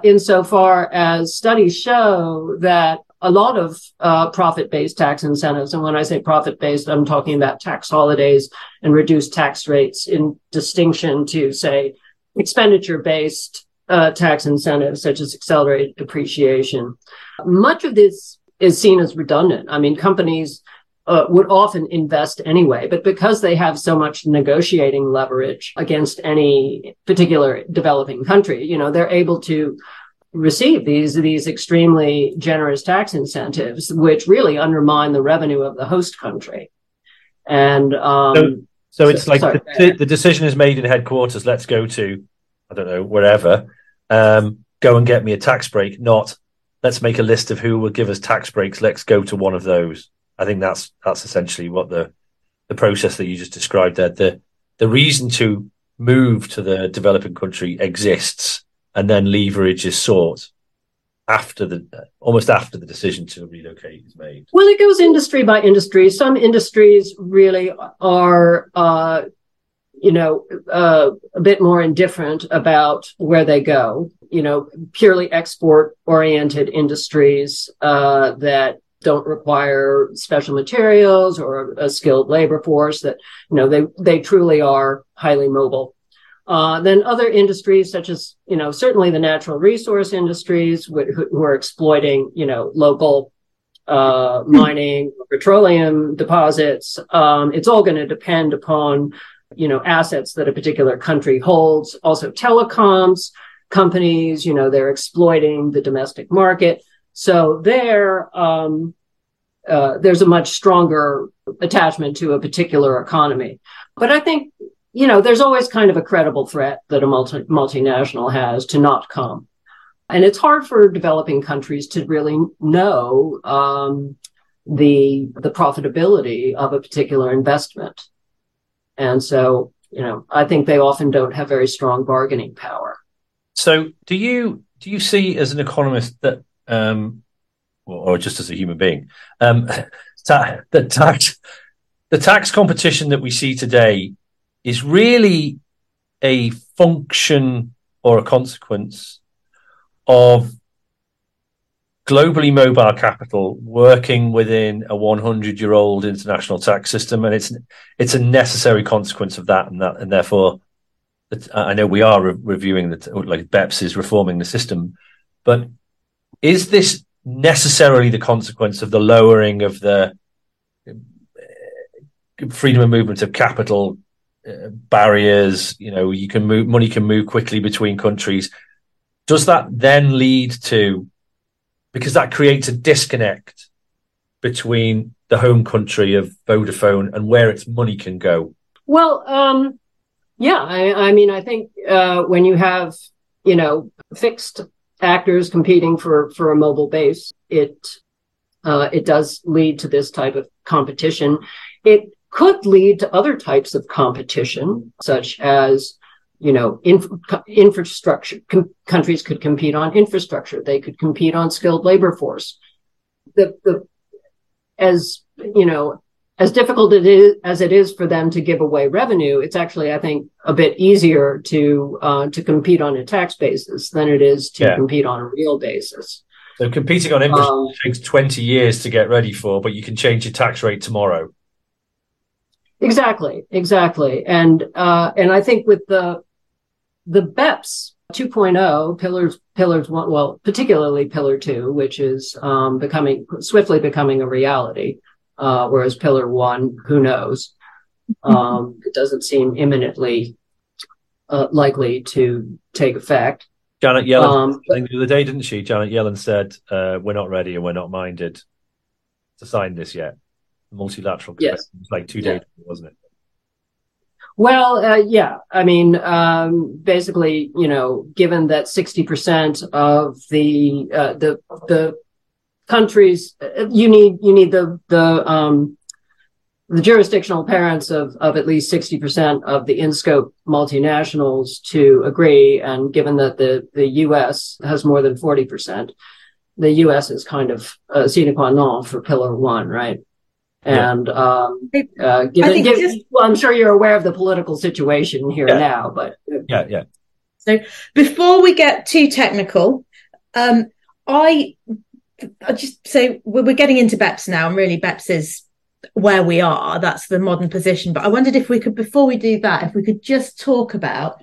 Speaker 3: insofar as studies show that a lot of uh, profit-based tax incentives, and when I say profit-based, I'm talking about tax holidays and reduced tax rates in distinction to, say, expenditure-based uh, tax incentives such as accelerated depreciation. Much of this is seen as redundant. I mean, companies uh, would often invest anyway, but because they have so much negotiating leverage against any particular developing country, you know, they're able to receive these these extremely generous tax incentives, which really undermine the revenue of the host country. And um,
Speaker 1: so, so it's so, like sorry, the, the, decision is made in headquarters. Let's go to, I don't know, wherever. Um, go and get me a tax break. Not let's make a list of who will give us tax breaks. Let's go to one of those. I think that's that's essentially what the the process that you just described there. The the reason to move to the developing country exists, and then leverage is sought after the almost after the decision to relocate is made.
Speaker 3: Well, it goes industry by industry. Some industries really are. Uh, you know, uh, a bit more indifferent about where they go. You know, purely export oriented industries uh, that don't require special materials or a skilled labor force that, you know, they, they truly are highly mobile. Uh, then other industries such as, you know, certainly the natural resource industries who, who are exploiting, you know, local uh, mining, petroleum deposits. Um, it's all going to depend upon, you know, assets that a particular country holds. Also telecoms companies, you know, they're exploiting the domestic market. So there, um, uh, there's a much stronger attachment to a particular economy. But I think, you know, there's always kind of a credible threat that a multi- multinational has to not come. And it's hard for developing countries to really know um, the the profitability of a particular investment. And so, you know, I think they often don't have very strong bargaining power.
Speaker 1: So, do you do you see as an economist that um, or just as a human being, um, [LAUGHS] ta- the tax the tax competition that we see today is really a function or a consequence of globally mobile capital working within a 100 year old international tax system and it's it's a necessary consequence of that and that and therefore I know we are re- reviewing that like BEPS is reforming the system but is this necessarily the consequence of the lowering of the uh, freedom of movement of capital uh, barriers you know you can move money can move quickly between countries does that then lead to because that creates a disconnect between the home country of Vodafone and where its money can go?
Speaker 3: Well, um, yeah, I, I, mean, I think uh, when you have you know fixed actors competing for for a mobile base, it uh, it does lead to this type of competition. It could lead to other types of competition, such as you know, inf- infrastructure. Com- countries could compete on infrastructure. They could compete on skilled labor force. The the as you know, as difficult it is as it is for them to give away revenue, it's actually, I think, a bit easier to uh, to compete on a tax basis than it is to yeah. compete on a real basis.
Speaker 1: So competing on infrastructure um, takes twenty years to get ready for, but you can change your tax rate tomorrow.
Speaker 3: Exactly, exactly, and uh, and I think with the the BEPS 2.0 pillars pillars one well particularly pillar two which is um, becoming swiftly becoming a reality uh, whereas pillar one who knows? Um, it doesn't seem imminently uh, likely to take effect.
Speaker 1: Janet Yellen um, but, the other day didn't she? Janet Yellen said uh, we're not ready and we're not minded to sign this yet. Multilateral
Speaker 3: yes.
Speaker 1: it was like two yeah. days wasn't it?
Speaker 3: Well, uh, yeah. I mean, um, basically, you know, given that sixty percent of the uh, the the countries uh, you need you need the the um, the jurisdictional parents of of at least sixty percent of the in scope multinationals to agree, and given that the the U.S. has more than forty percent, the U.S. is kind of a sine qua non for Pillar One, right? And um, uh, given, given, just, well, I'm sure you're aware of the political situation here
Speaker 1: yeah.
Speaker 3: now, but
Speaker 1: yeah, yeah.
Speaker 2: So before we get too technical, um, I I just say we're getting into BEPS now, and really BEPS is where we are. That's the modern position. But I wondered if we could, before we do that, if we could just talk about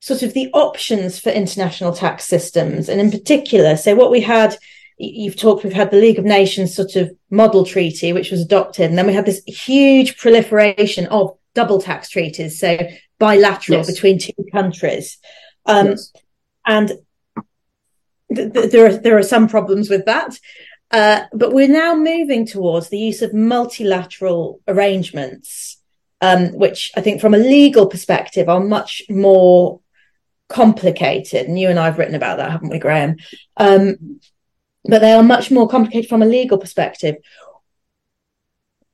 Speaker 2: sort of the options for international tax systems, and in particular, so what we had you've talked, we've had the League of Nations sort of model treaty, which was adopted. And then we had this huge proliferation of double tax treaties, so bilateral yes. between two countries. Um, yes. And th- th- there are there are some problems with that, uh, but we're now moving towards the use of multilateral arrangements, um, which I think, from a legal perspective, are much more complicated. And you and I have written about that, haven't we, Grahame? Um, but they are much more complicated from a legal perspective.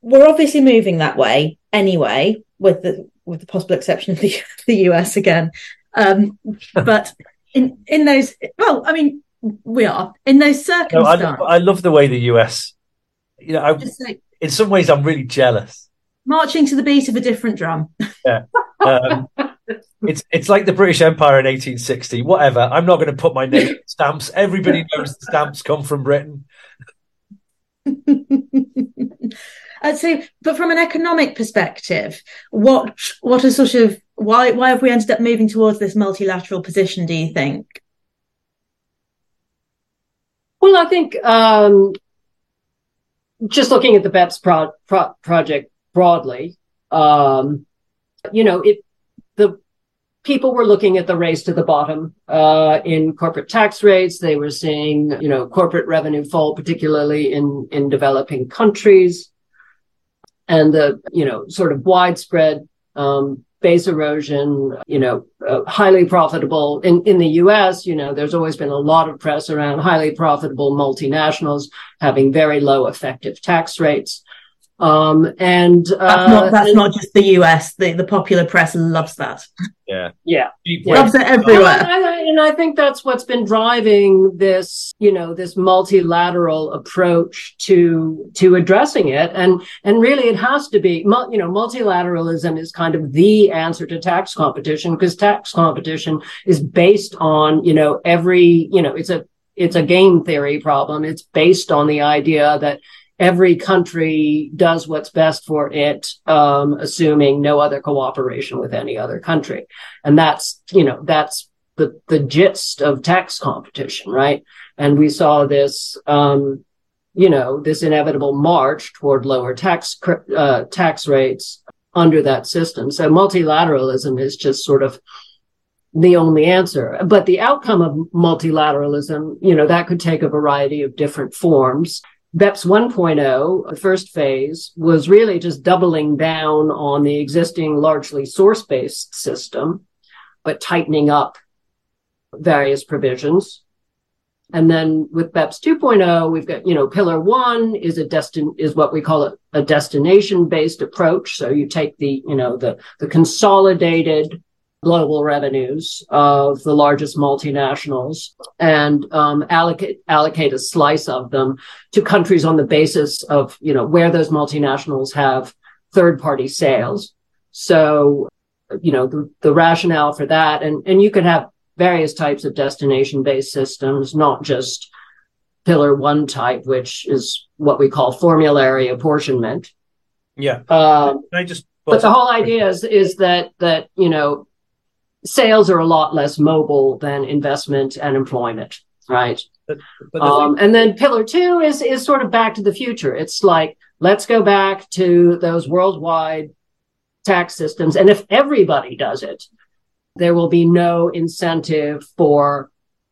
Speaker 2: We're obviously moving that way anyway, with the with the possible exception of the, [LAUGHS] the US again. Um, but in in those, well, I mean, we are in those circumstances.
Speaker 1: No, I, I, love the way the US. You know, I, like, in some ways, I'm really jealous.
Speaker 2: Marching to the beat of a different drum.
Speaker 1: Yeah. Um, [LAUGHS] it's it's like the British Empire in 1860. Whatever. I'm not going to put my name stamps. Everybody [LAUGHS] knows the stamps come from Britain. [LAUGHS]
Speaker 2: uh, so, but from an economic perspective, what what are sort of why why have we ended up moving towards this multilateral position? Do you think?
Speaker 3: Well, I think um, just looking at the BEPS pro- pro- project broadly, um, you know, it the people were looking at the race to the bottom uh, in corporate tax rates. They were seeing, you know, corporate revenue fall, particularly in in developing countries, and the you know sort of widespread um, base erosion, you know, uh, highly profitable in, in the US, you know, there's always been a lot of press around highly profitable multinationals having very low effective tax rates. Um, and
Speaker 2: uh, that's, not, that's and, not just the US. The, the popular press loves that.
Speaker 1: Yeah,
Speaker 3: yeah,
Speaker 2: loves it everywhere.
Speaker 3: and, I, and I think that's what's been driving this, you know, this multilateral approach to to addressing it. And and really, it has to be, you know, multilateralism is kind of the answer to tax competition because tax competition is based on, you know, every, you know, it's a it's a game theory problem. It's based on the idea that every country does what's best for it, um, assuming no other cooperation with any other country. And that's, you know, that's the, the gist of tax competition, right? And we saw this, um, you know, this inevitable march toward lower tax, uh, tax rates under that system. So multilateralism is just sort of the only answer. But the outcome of multilateralism, you know, that could take a variety of different forms. BEPS 1.0, the first phase, was really just doubling down on the existing largely source based system, but tightening up various provisions. And then with BEPS 2.0, we've got, you know, pillar one is a destin, is what we call a, a destination based approach. So you take the, you know, the, the consolidated global revenues of the largest multinationals and um, allocate allocate a slice of them to countries on the basis of you know where those multinationals have third party sales. So you know the, the rationale for that, and and you could have various types of destination based systems, not just pillar one type, which is what we call formulary apportionment.
Speaker 1: Yeah. Um, I just
Speaker 3: but the whole idea is is that that you know sales are a lot less mobile than investment and employment, right? But, but um, thing- and then pillar two is is sort of back to the future. It's like let's go back to those worldwide tax systems, and if everybody does it, there will be no incentive for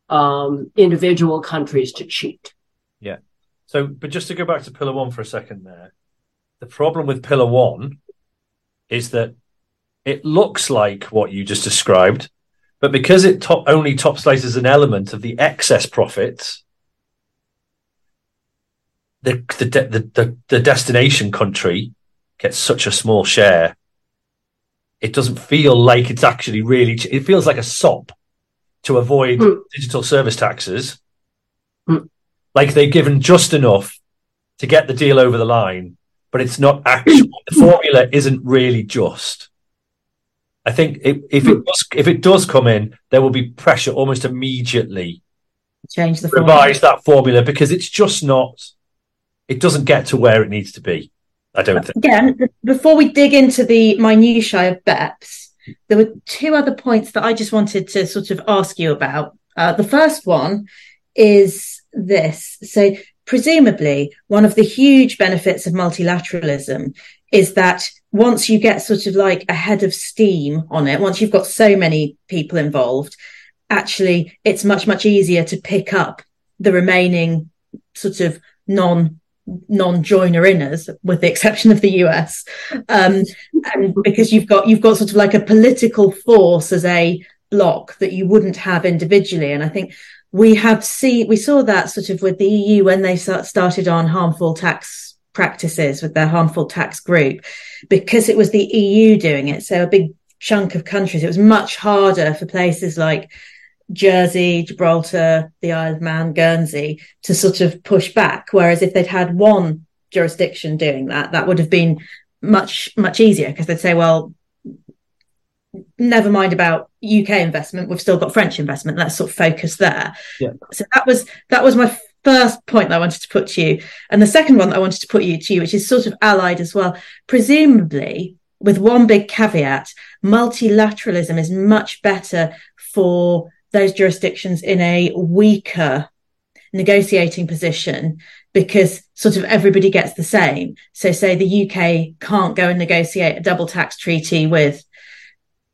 Speaker 3: um, individual countries to cheat.
Speaker 1: Yeah. So, but just to go back to pillar one for a second, there, the problem with pillar one is that it looks like what you just described, but because it top, only top slices an element of the excess profits, the the, the the the destination country gets such a small share. It doesn't feel like it's actually really. It feels like a sop to avoid mm. digital service taxes. Mm. Like they've given just enough to get the deal over the line, but it's not actual. the formula isn't really just. I think if, if it does, if it does come in, there will be pressure almost immediately.
Speaker 2: Change the
Speaker 1: revise formula. that formula because it's just not. It doesn't get to where it needs to be. I don't think.
Speaker 2: Again, before we dig into the minutiae of BEPS, there were two other points that I just wanted to sort of ask you about. Uh, the first one is this. So, presumably, one of the huge benefits of multilateralism is that once you get sort of like a head of steam on it, once you've got so many people involved, actually it's much, much easier to pick up the remaining sort of non non-joiner inners with the exception of the US um, and because you've got you've got sort of like a political force as a block that you wouldn't have individually. And I think we have seen we saw that sort of with the EU when they started on harmful tax practices with their harmful tax group because it was the EU doing it. So a big chunk of countries, it was much harder for places like Jersey, Gibraltar, the Isle of Man, Guernsey to sort of push back. Whereas if they'd had one jurisdiction doing that, that would have been much, much easier because they'd say, well, never mind about UK investment. We've still got French investment. Let's sort of focus there. Yeah. So that was, that was my first point that I wanted to put to you. And the second one that I wanted to put you to you, which is sort of allied as well. Presumably, with one big caveat, multilateralism is much better for those jurisdictions in a weaker negotiating position because sort of everybody gets the same. So say the UK can't go and negotiate a double tax treaty with,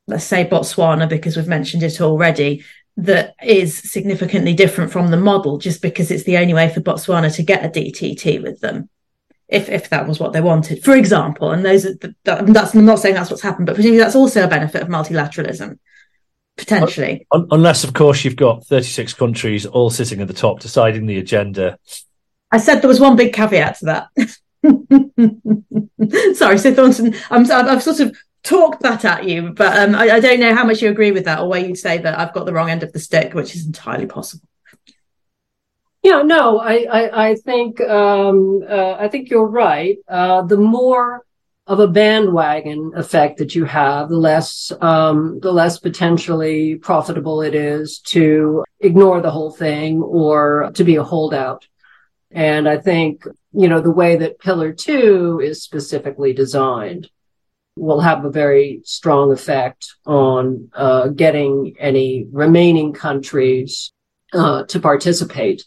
Speaker 2: let's say Botswana, because we've mentioned it already, that is significantly different from the model just because it's the only way for Botswana to get a DTT with them. If, if that was what they wanted, for example, and those are the, that's I'm not saying that's what's happened, but presumably that's also a benefit of multilateralism potentially.
Speaker 1: Unless, of course, you've got 36 countries all sitting at the top deciding the agenda.
Speaker 2: I said there was one big caveat to that. [LAUGHS] Sorry, so Thornton, I'm, I've sort of talked that at you, but um, I, I, don't know how much you agree with that or where you'd say that I've got the wrong end of the stick, which is entirely possible.
Speaker 3: Yeah, no, I, I, I think um, uh, I think you're right. Uh, the more of a bandwagon effect that you have, the less um, the less potentially profitable it is to ignore the whole thing or to be a holdout. And I think you know the way that Pillar Two is specifically designed will have a very strong effect on uh, getting any remaining countries uh, to participate.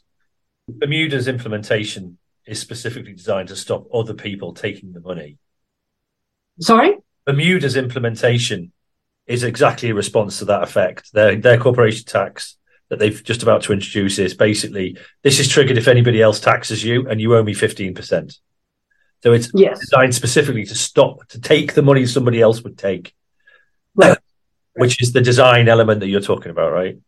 Speaker 1: Bermuda's implementation is specifically designed to stop other people taking the money.
Speaker 3: Sorry?
Speaker 1: Bermuda's implementation is exactly a response to that effect. Their their corporation tax that they've just about to introduce is basically this is triggered if anybody else taxes you and you owe me fifteen percent. So it's yes. designed specifically to stop, to take the money somebody else would take. Right. [COUGHS] which is the design element that you're talking about, right?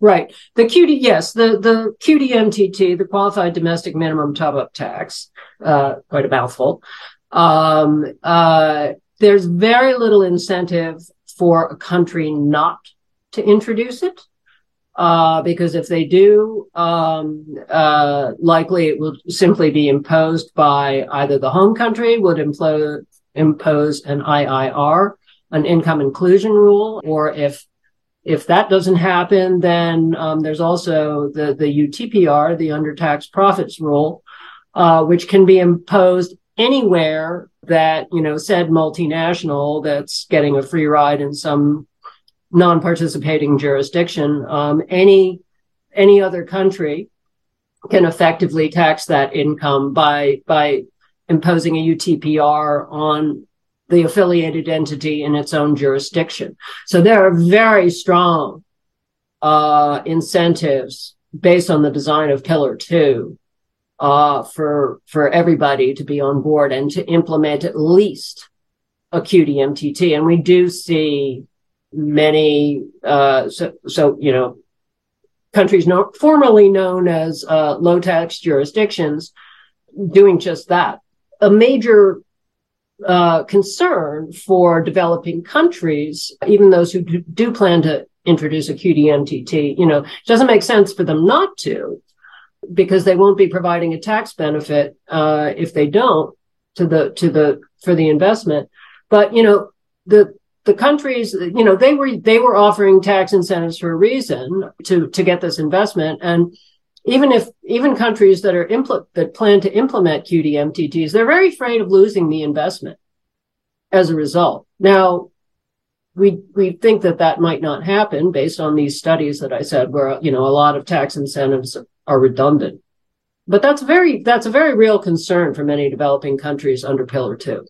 Speaker 3: Right. The QD, yes, the, the QDMTT, the qualified domestic minimum top up tax, uh, quite a mouthful. Um, uh, there's very little incentive for a country not to introduce it uh, because if they do, um, uh, likely it will simply be imposed by either the home country would impose an IIR, an income inclusion rule, or if if that doesn't happen, then um, there's also the the UTPR, the under tax profits rule, uh, which can be imposed anywhere that you know said multinational that's getting a free ride in some non-participating jurisdiction, um, any any other country can effectively tax that income by by imposing a UTPR on the affiliated entity in its own jurisdiction. So there are very strong uh, incentives based on the design of Pillar Two uh, for for everybody to be on board and to implement at least a QDMTT. And we do see many, uh, so, so, you know, countries no, formerly known as uh, low tax jurisdictions doing just that. A major uh, concern for developing countries, even those who do, do plan to introduce a QDMTT, you know, it doesn't make sense for them not to, because they won't be providing a tax benefit uh, if they don't to the to the for the investment. But you know, the the countries, you know, they were they were offering tax incentives for a reason to to get this investment, and even if even countries that are impl- that plan to implement QDMTTs, they're very afraid of losing the investment as a result. Now, we we think that that might not happen based on these studies that I said, where you know a lot of tax incentives are redundant. But that's very that's a very real concern for many developing countries under Pillar Two.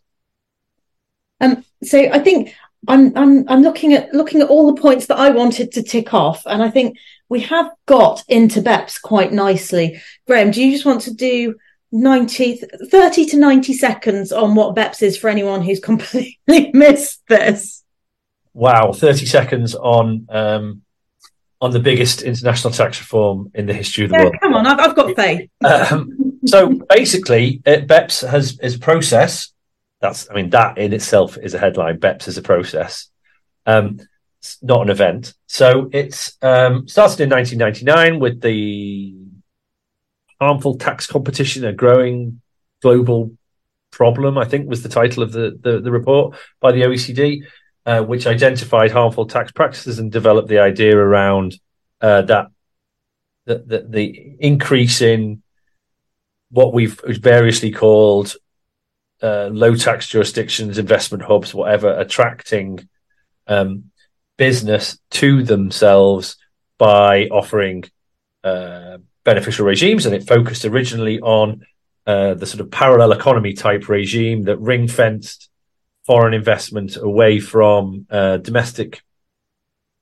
Speaker 2: Um, so I think I'm I'm I'm looking at looking at all the points that I wanted to tick off, and I think we have got into BEPS quite nicely. Grahame, do you just want to do 90 30 to 90 seconds on what BEPS is for anyone who's [LAUGHS] completely missed this?
Speaker 1: Wow, 30 seconds on um on the biggest international tax reform in the history of the
Speaker 2: yeah,
Speaker 1: world.
Speaker 2: Come on, I've, I've got faith.
Speaker 1: um, so basically, uh, BEPS has is a process that's, I mean, that in itself is a headline. BEPS is a process, um, it's not an event. So it's um, started in 1999 with the harmful tax competition, a growing global problem. I think was the title of the the, the report by the OECD, uh, which identified harmful tax practices and developed the idea around uh, that the, the, the increase in what we've variously called uh, low tax jurisdictions, investment hubs, whatever, attracting um, business to themselves by offering uh, beneficial regimes. And it focused originally on uh, the sort of parallel economy type regime that ring fenced foreign investment away from uh, domestic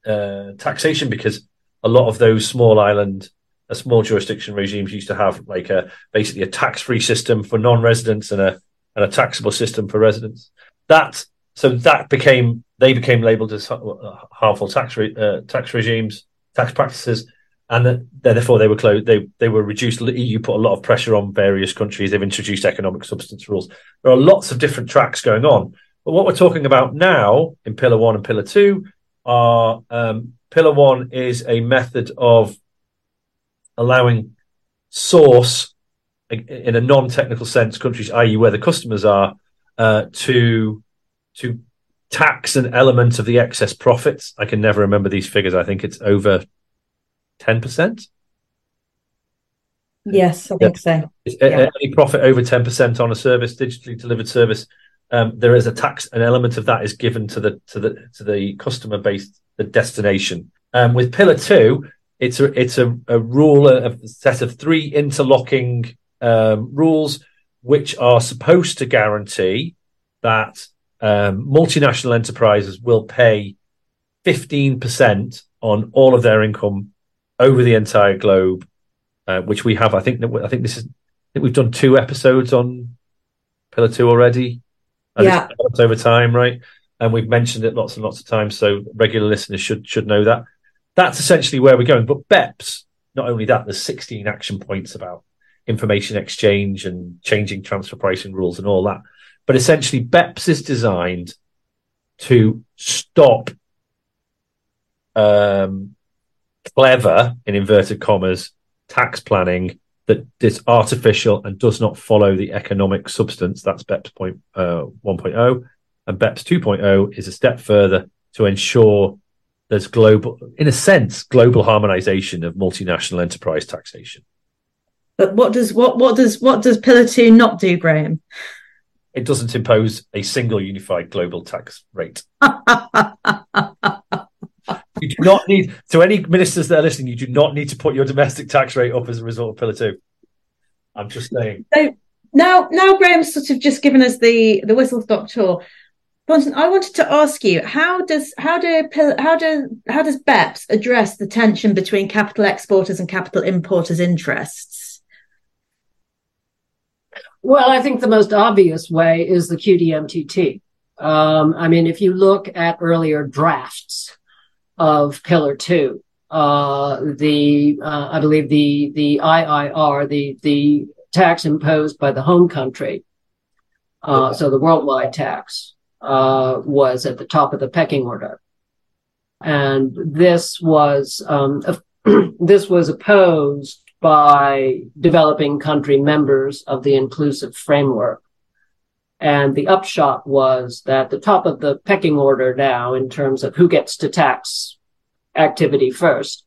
Speaker 1: uh, taxation because a lot of those small island a small jurisdiction regimes used to have like a basically a tax free system for non residents and a and a taxable system for residents. That so that became they became labelled as harmful tax re, uh, tax regimes, tax practices, and that therefore they were closed. They they were reduced. The EU put a lot of pressure on various countries. They've introduced economic substance rules. There are lots of different tracks going on. But what we're talking about now in Pillar One and Pillar Two are um, Pillar One is a method of allowing source in a non-technical sense countries, i.e., where the customers are, uh, to to tax an element of the excess profits. I can never remember these figures. I think it's over ten percent.
Speaker 2: Yes, I think so.
Speaker 1: Yeah. Any profit over ten percent on a service, digitally delivered service, um, there is a tax. An element of that is given to the to the to the customer based the destination. Um, with Pillar Two, it's a it's a, a rule, a, set of three interlocking um, rules, which are supposed to guarantee that um, multinational enterprises will pay fifteen percent on all of their income over the entire globe, uh, which we have. I think I think this is. I think we've done two episodes on Pillar Two already.
Speaker 2: Yeah,
Speaker 1: over time, right? And we've mentioned it lots and lots of times, so regular listeners should should know that that's essentially where we're going. But BEPS, not only that, there's 16 action points about information exchange and changing transfer pricing rules and all that. But essentially, BEPS is designed to stop um, clever, in inverted commas, tax planning that is artificial and does not follow the economic substance. That's BEPS point, uh, 1.0. And BEPS 2.0 is a step further to ensure there's global, in a sense, global harmonization of multinational enterprise taxation.
Speaker 2: But what does what what does what does Pillar Two not do, Grahame?
Speaker 1: It doesn't impose a single unified global tax rate. [LAUGHS] you do not need to any ministers that are listening. You do not need to put your domestic tax rate up as a result of Pillar Two. I'm just saying.
Speaker 2: So now, now Grahame's sort of just given us the the whistle stop tour. Thornton, I wanted to ask you how does how do how do how does BEPS address the tension between capital exporters and capital importers' interests?
Speaker 3: Well, I think the most obvious way is the QDMTT. Um, I mean, if you look at earlier drafts of Pillar Two, uh, the uh, I believe the the IIR, the the tax imposed by the home country, uh, so the worldwide tax uh, was at the top of the pecking order. And this was um, [CLEARS THROAT] this was opposed by developing country members of the inclusive framework. And the upshot was that the top of the pecking order now, in terms of who gets to tax activity first,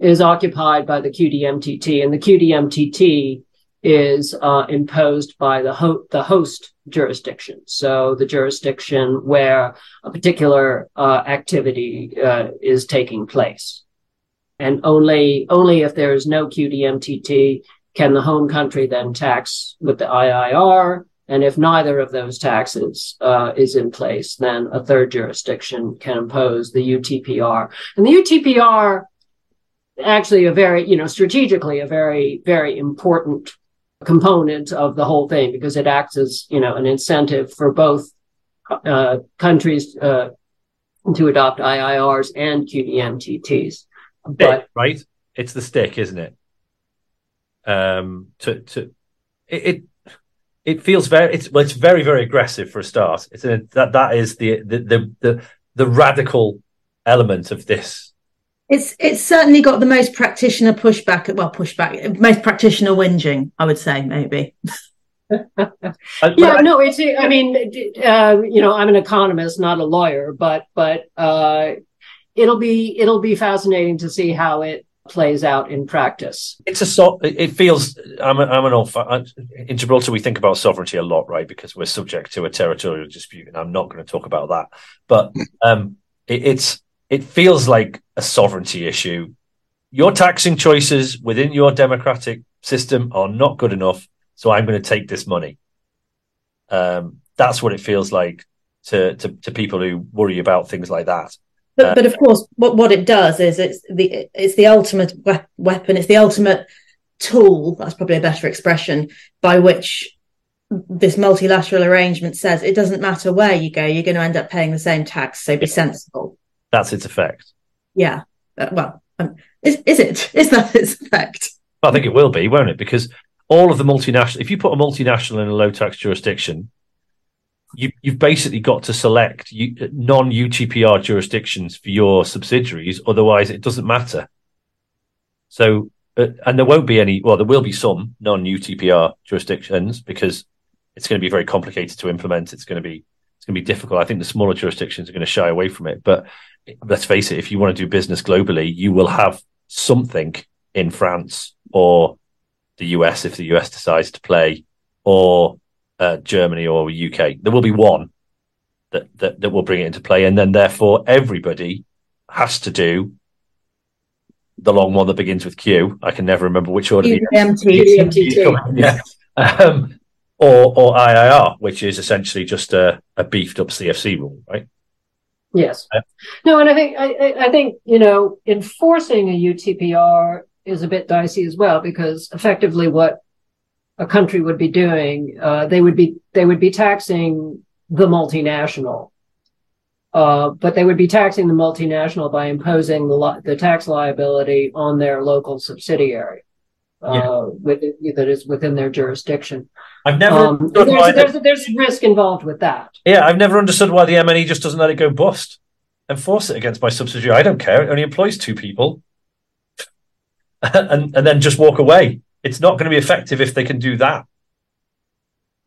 Speaker 3: is occupied by the QDMTT. And the QDMTT is uh, imposed by the, ho- the host jurisdiction. So the jurisdiction where a particular uh, activity uh, is taking place. And only, only if there is no QDMTT can the home country then tax with the IIR. And if neither of those taxes uh, is in place, then a third jurisdiction can impose the UTPR. And the UTPR actually a very, you know, strategically a very, very important component of the whole thing because it acts as you know an incentive for both uh, countries uh, to adopt IIRs and QDMTTs.
Speaker 1: But right, it's the stick, isn't it? Um, to to it, it it feels very it's well, it's very very aggressive for a start. It's a, that that is the the the the, the radical element of this
Speaker 2: it's it's certainly got the most practitioner pushback. Well, pushback, most practitioner whinging. I would say maybe. [LAUGHS]
Speaker 3: yeah, no, it's. I mean, uh, you know, I'm an economist, not a lawyer, but but uh, it'll be it'll be fascinating to see how it plays out in practice.
Speaker 1: It's a so. It feels. I'm. A, I'm an old. In Gibraltar, we think about sovereignty a lot, right? Because we're subject to a territorial dispute, and I'm not going to talk about that. But um, it, it's. It feels like a sovereignty issue. Your taxing choices within your democratic system are not good enough, so I'm going to take this money. Um, that's what it feels like to, to, to people who worry about things like that.
Speaker 2: But, uh, but of course, what, what it does is it's the it's the ultimate we- weapon. It's the ultimate tool. That's probably a better expression by which this multilateral arrangement says it doesn't matter where you go, you're going to end up paying the same tax. So be sensible.
Speaker 1: That's its effect.
Speaker 2: Yeah. Uh, well, um, is is it? [LAUGHS] Is that its effect?
Speaker 1: I think it will be, won't it? Because all of the multinational, if you put a multinational in a low tax jurisdiction, you, have basically got to select non UTPR jurisdictions for your subsidiaries. Otherwise, it doesn't matter. So, uh, and there won't be any. Well, there will be some non UTPR jurisdictions because it's going to be very complicated to implement. It's going to be it's going to be difficult. I think the smaller jurisdictions are going to shy away from it. But let's face it: if you want to do business globally, you will have something in France or the US if the US decides to play, or uh, Germany or UK. There will be one that, that that will bring it into play, and then therefore everybody has to do the long one that begins with Q. I can never remember which order.
Speaker 2: QMT. [LAUGHS]
Speaker 1: Yeah. Um, or or IIR, which is essentially just a, a beefed up CFC rule, right?
Speaker 3: Yes. no, and I think I, I think you know enforcing a UTPR is a bit dicey as well because effectively what a country would be doing, uh, they would be they would be taxing the multinational, uh, but they would be taxing the multinational by imposing the li- the tax liability on their local subsidiary. Uh, yeah. with, that is within their jurisdiction.
Speaker 1: I've never um,
Speaker 3: there's, there's, the, there's risk involved with that.
Speaker 1: Yeah, I've never understood why the MNE just doesn't let it go bust. Enforce it against my subsidiary. I don't care. It only employs two people, [LAUGHS] and and then just walk away it's not going to be effective if they can do that.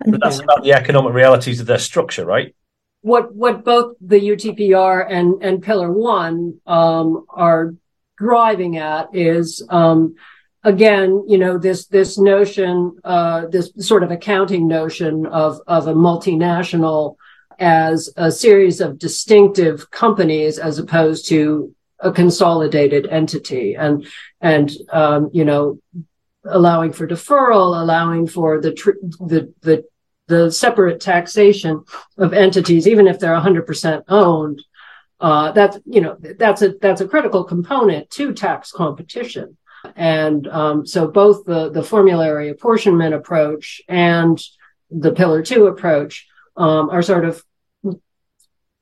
Speaker 1: But that's about the economic realities of their structure, right?
Speaker 3: What what both the UTPR and and Pillar One um, are driving at is um, again, you know, this this notion, uh, this sort of accounting notion of of a multinational as a series of distinctive companies as opposed to a consolidated entity, and and um, you know, allowing for deferral, allowing for the tr- the the the separate taxation of entities, even if they're 100% owned. Uh, that's you know that's a that's a critical component to tax competition, and um, so both the the formulary apportionment approach and the Pillar Two approach um, are sort of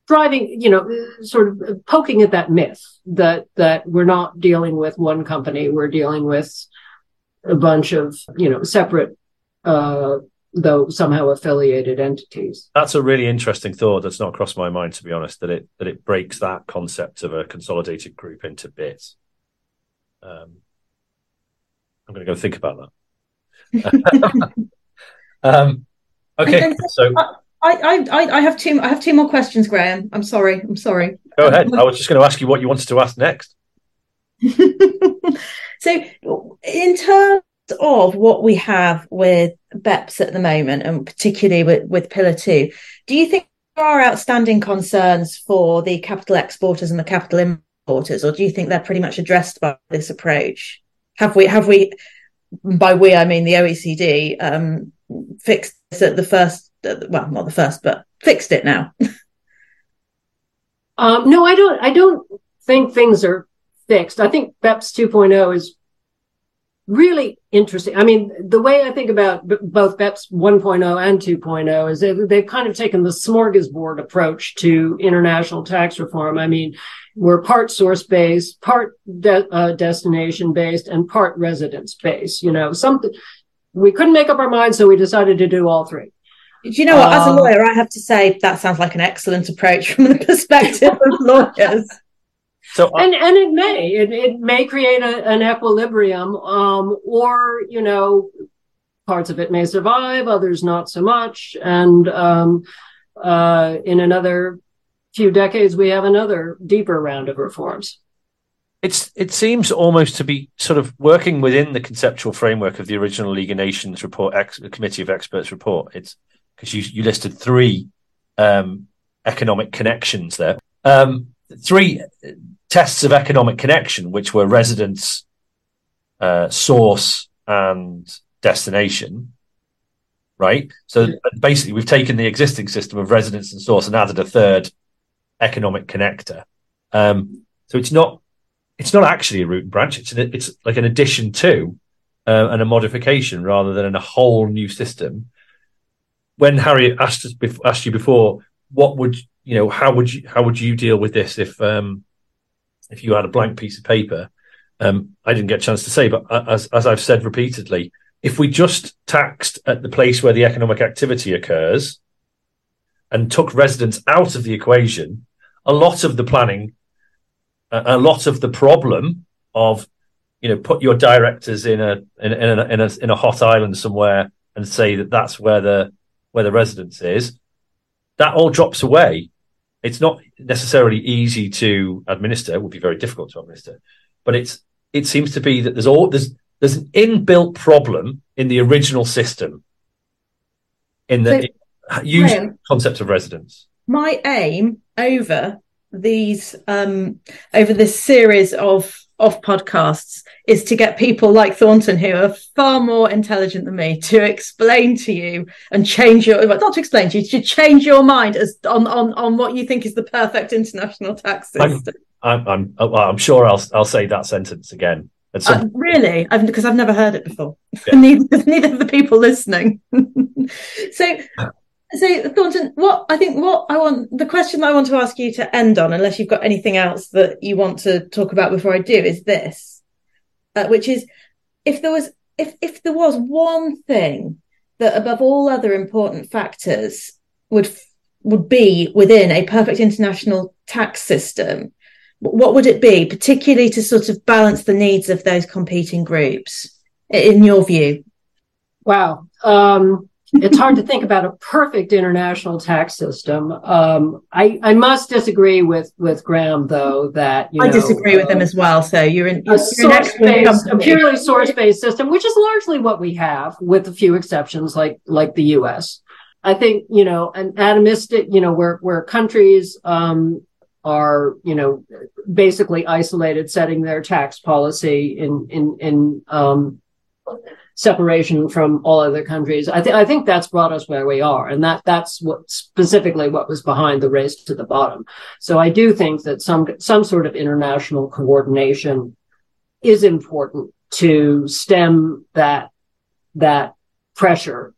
Speaker 3: driving, you know, sort of poking at that myth that that we're not dealing with one company, we're dealing with a bunch of, you know, separate, uh, though somehow affiliated entities.
Speaker 1: That's a really interesting thought. That's not crossed my mind, to be honest. That it that it breaks that concept of a consolidated group into bits. Um, I'm going to go think about that. [LAUGHS] um, okay, so.
Speaker 2: I, I, I have two. I have two more questions, Grahame. I'm sorry. I'm sorry.
Speaker 1: Go ahead. I was just going to ask you what you wanted to ask next. [LAUGHS]
Speaker 2: so, in terms of what we have with BEPS at the moment, and particularly with, with Pillar 2, do you think there are outstanding concerns for the capital exporters and the capital importers, or do you think they're pretty much addressed by this approach? Have we, have we, by we, I mean the OECD, um, fixed this at the first, well, not the first, but fixed it now?
Speaker 3: um, no, I don't, I don't think things are fixed. I think BEPS 2.0 is really interesting. I mean, the way I think about both BEPS 1.0 and 2.0 is that they've kind of taken the smorgasbord approach to international tax reform. I mean, we're part source based, part de- uh, destination based, and part residence based. You know, something we couldn't make up our minds, so we decided to do all three.
Speaker 2: Do you know what? As a um, lawyer, I have to say that sounds like an excellent approach from the perspective of lawyers.
Speaker 3: So, uh, and and it may it, it may create a, an equilibrium, um, or you know, parts of it may survive, others not so much, and um, uh, in another few decades we have another deeper round of reforms.
Speaker 1: it's it seems almost to be sort of working within the conceptual framework of the original League of Nations report, ex, Committee of Experts report. It's because you you listed three um, economic connections there, um, three tests of economic connection, which were residence, uh, source, and destination. Right. So basically, we've taken the existing system of residence and source and added a third economic connector. Um, so it's not it's not actually a root and branch. It's an, it's like an addition to uh, and a modification rather than a whole new system. When Harry asked us asked you before, what would you know? How would you how would you deal with this if um, if you had a blank piece of paper? Um, I didn't get a chance to say, but as as I've said repeatedly, if we just taxed at the place where the economic activity occurs and took residents out of the equation, a lot of the planning a, lot of the problem of you know put your directors in a in, in, a in a in a hot island somewhere and say that that's where the where the residence is that all drops away it's not necessarily easy to administer it would be very difficult to administer but it's it seems to be that there's all there's there's an inbuilt problem in the original system in the so, use concept of residence.
Speaker 2: My aim over these um, over this series of of podcasts is to get people like Thornton who are far more intelligent than me to explain to you and change your not to explain to you to change your mind as on on on what you think is the perfect international tax
Speaker 1: system. I'm I'm, I'm, I'm sure I'll I'll say that sentence again.
Speaker 2: Uh, really, I've, because I've never heard it before. Yeah. [LAUGHS] neither, neither of the people listening. [LAUGHS] so, so Thornton, what I think what I want the question that I want to ask you to end on, unless you've got anything else that you want to talk about before I do, is this, uh, which is if there was if if there was one thing that above all other important factors would would be within a perfect international tax system, what would it be, particularly to sort of balance the needs of those competing groups, in your view?
Speaker 3: Wow. Um, it's hard to think about a perfect international tax system. Um, I, I must disagree with with Grahame though that
Speaker 2: I know, disagree uh, with him as well. So you're in you're, a
Speaker 3: source based, a purely source based system, which is largely what we have, with a few exceptions like like the U.S. I think you know an atomistic, you know, where where countries um, are you know basically isolated, setting their tax policy in in in um, separation from all other countries. I think I think that's brought us where we are, and that that's what specifically what was behind the race to the bottom. So I do think that some some sort of international coordination is important to stem that that pressure.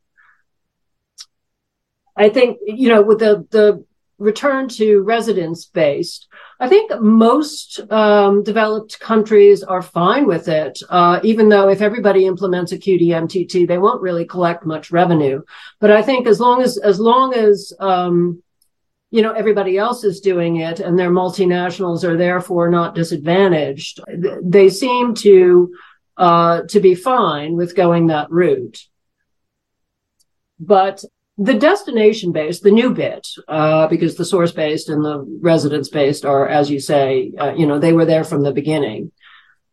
Speaker 3: I think you know with the the return to residence based I think most um, developed countries are fine with it, uh, even though if everybody implements a QDMTT, they won't really collect much revenue. But I think as long as as long as um, you know everybody else is doing it and their multinationals are therefore not disadvantaged, they seem to uh, to be fine with going that route. But the destination based, the new bit, uh, because the source based and the residence based are, as you say, uh, you know, they were there from the beginning.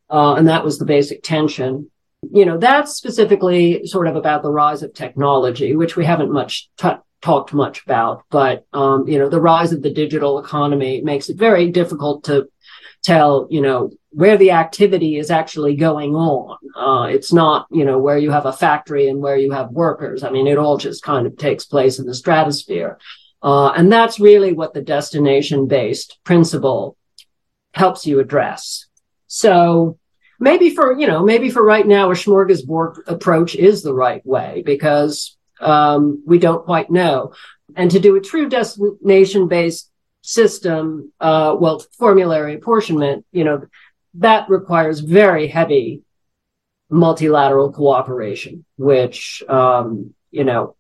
Speaker 3: Uh, and that was the basic tension. You know, that's specifically sort of about the rise of technology, which we haven't much t- talked much about. But, um, you know, the rise of the digital economy makes it very difficult to tell, you know, where the activity is actually going on. Uh, it's not, you know, where you have a factory and where you have workers. I mean, it all just kind of takes place in the stratosphere. Uh, and that's really what the destination based principle helps you address. So maybe for, you know, maybe for right now, a smorgasbord approach is the right way because um, we don't quite know. And to do a true destination based system, uh, well, formulary apportionment, you know, that requires very heavy multilateral cooperation, which, um, you know,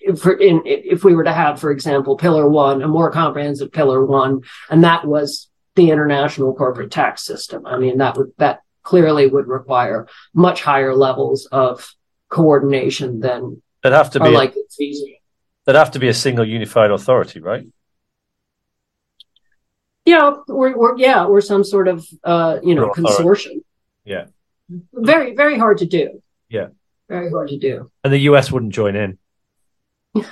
Speaker 3: if, in, if we were to have, for example, pillar one, a more comprehensive pillar one, and that was the international corporate tax system. I mean, that would, that clearly would require much higher levels of coordination than
Speaker 1: it'd have to be like feasible. There'd have to be a single unified authority, right?
Speaker 3: Yeah, or, or yeah, or some sort of uh, you know consortium.
Speaker 1: Yeah.
Speaker 3: Very very hard to do.
Speaker 1: Yeah.
Speaker 3: Very hard to do.
Speaker 1: And the US wouldn't join in. [LAUGHS]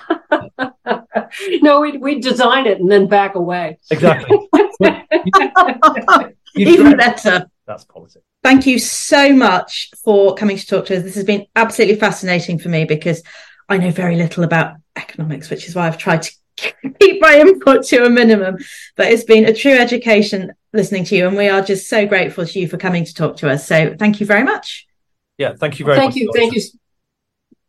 Speaker 3: no, we'd we'd design it and then back away.
Speaker 1: Exactly. [LAUGHS]
Speaker 2: Even better.
Speaker 1: That's politics.
Speaker 2: Thank you so much for coming to talk to us. This has been absolutely fascinating for me because I know very little about economics, which is why I've tried to [LAUGHS] keep my input to a minimum. But it's been a true education listening to you, and we are just so grateful to you for coming to talk to us. So thank you very much.
Speaker 1: Yeah, thank you very much.
Speaker 3: thank
Speaker 1: much.
Speaker 3: You, thank you,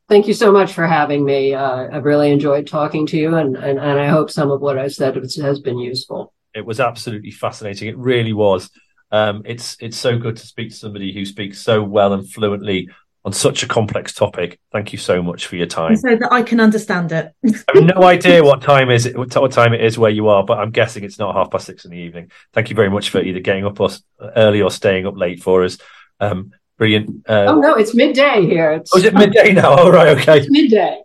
Speaker 3: thank you so much for having me. Uh, I've really enjoyed talking to you, and, and and I hope some of what I've said has been useful.
Speaker 1: It was absolutely fascinating. It really was. Um, it's it's so good to speak to somebody who speaks so well and fluently on such a complex topic. Thank you so much for your time.
Speaker 2: So that I can understand it. [LAUGHS]
Speaker 1: I have no idea what time is it, what time it is where you are, but I'm guessing it's not half past six in the evening. Thank you very much for either getting up us early or staying up late for us. Um, brilliant.
Speaker 3: Uh, oh no, it's midday here. It's...
Speaker 1: Oh, is it midday now? All oh, right, okay.
Speaker 3: It's midday.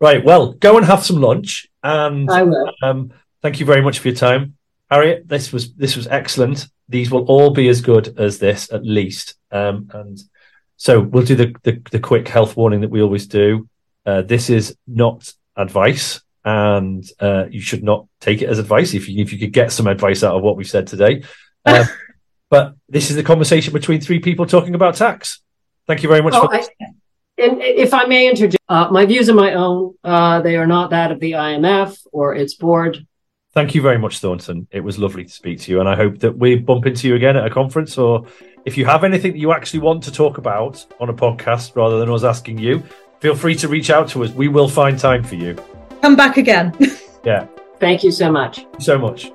Speaker 1: Right. Well, go and have some lunch, and
Speaker 3: I will.
Speaker 1: Um, thank you very much for your time, Harriet. This was this was excellent these will all be as good as this at least. Um, and so we'll do the, the, the quick health warning that we always do. Uh, this is not advice, and uh, you should not take it as advice. If you if you could get some advice out of what we've said today, um, [LAUGHS] but this is the conversation between three people talking about tax. Thank you very much.
Speaker 3: Oh, for- I, and if I may interject, uh, my views are my own. Uh, they are not that of the IMF or its board.
Speaker 1: Thank you very much, Thornton. It was lovely to speak to you, and I hope that we bump into you again at a conference. Or if you have anything that you actually want to talk about on a podcast rather than us asking you, feel free to reach out to us. We will find time for you.
Speaker 2: Come back again. [LAUGHS]
Speaker 1: yeah.
Speaker 3: Thank you so much.
Speaker 1: so much.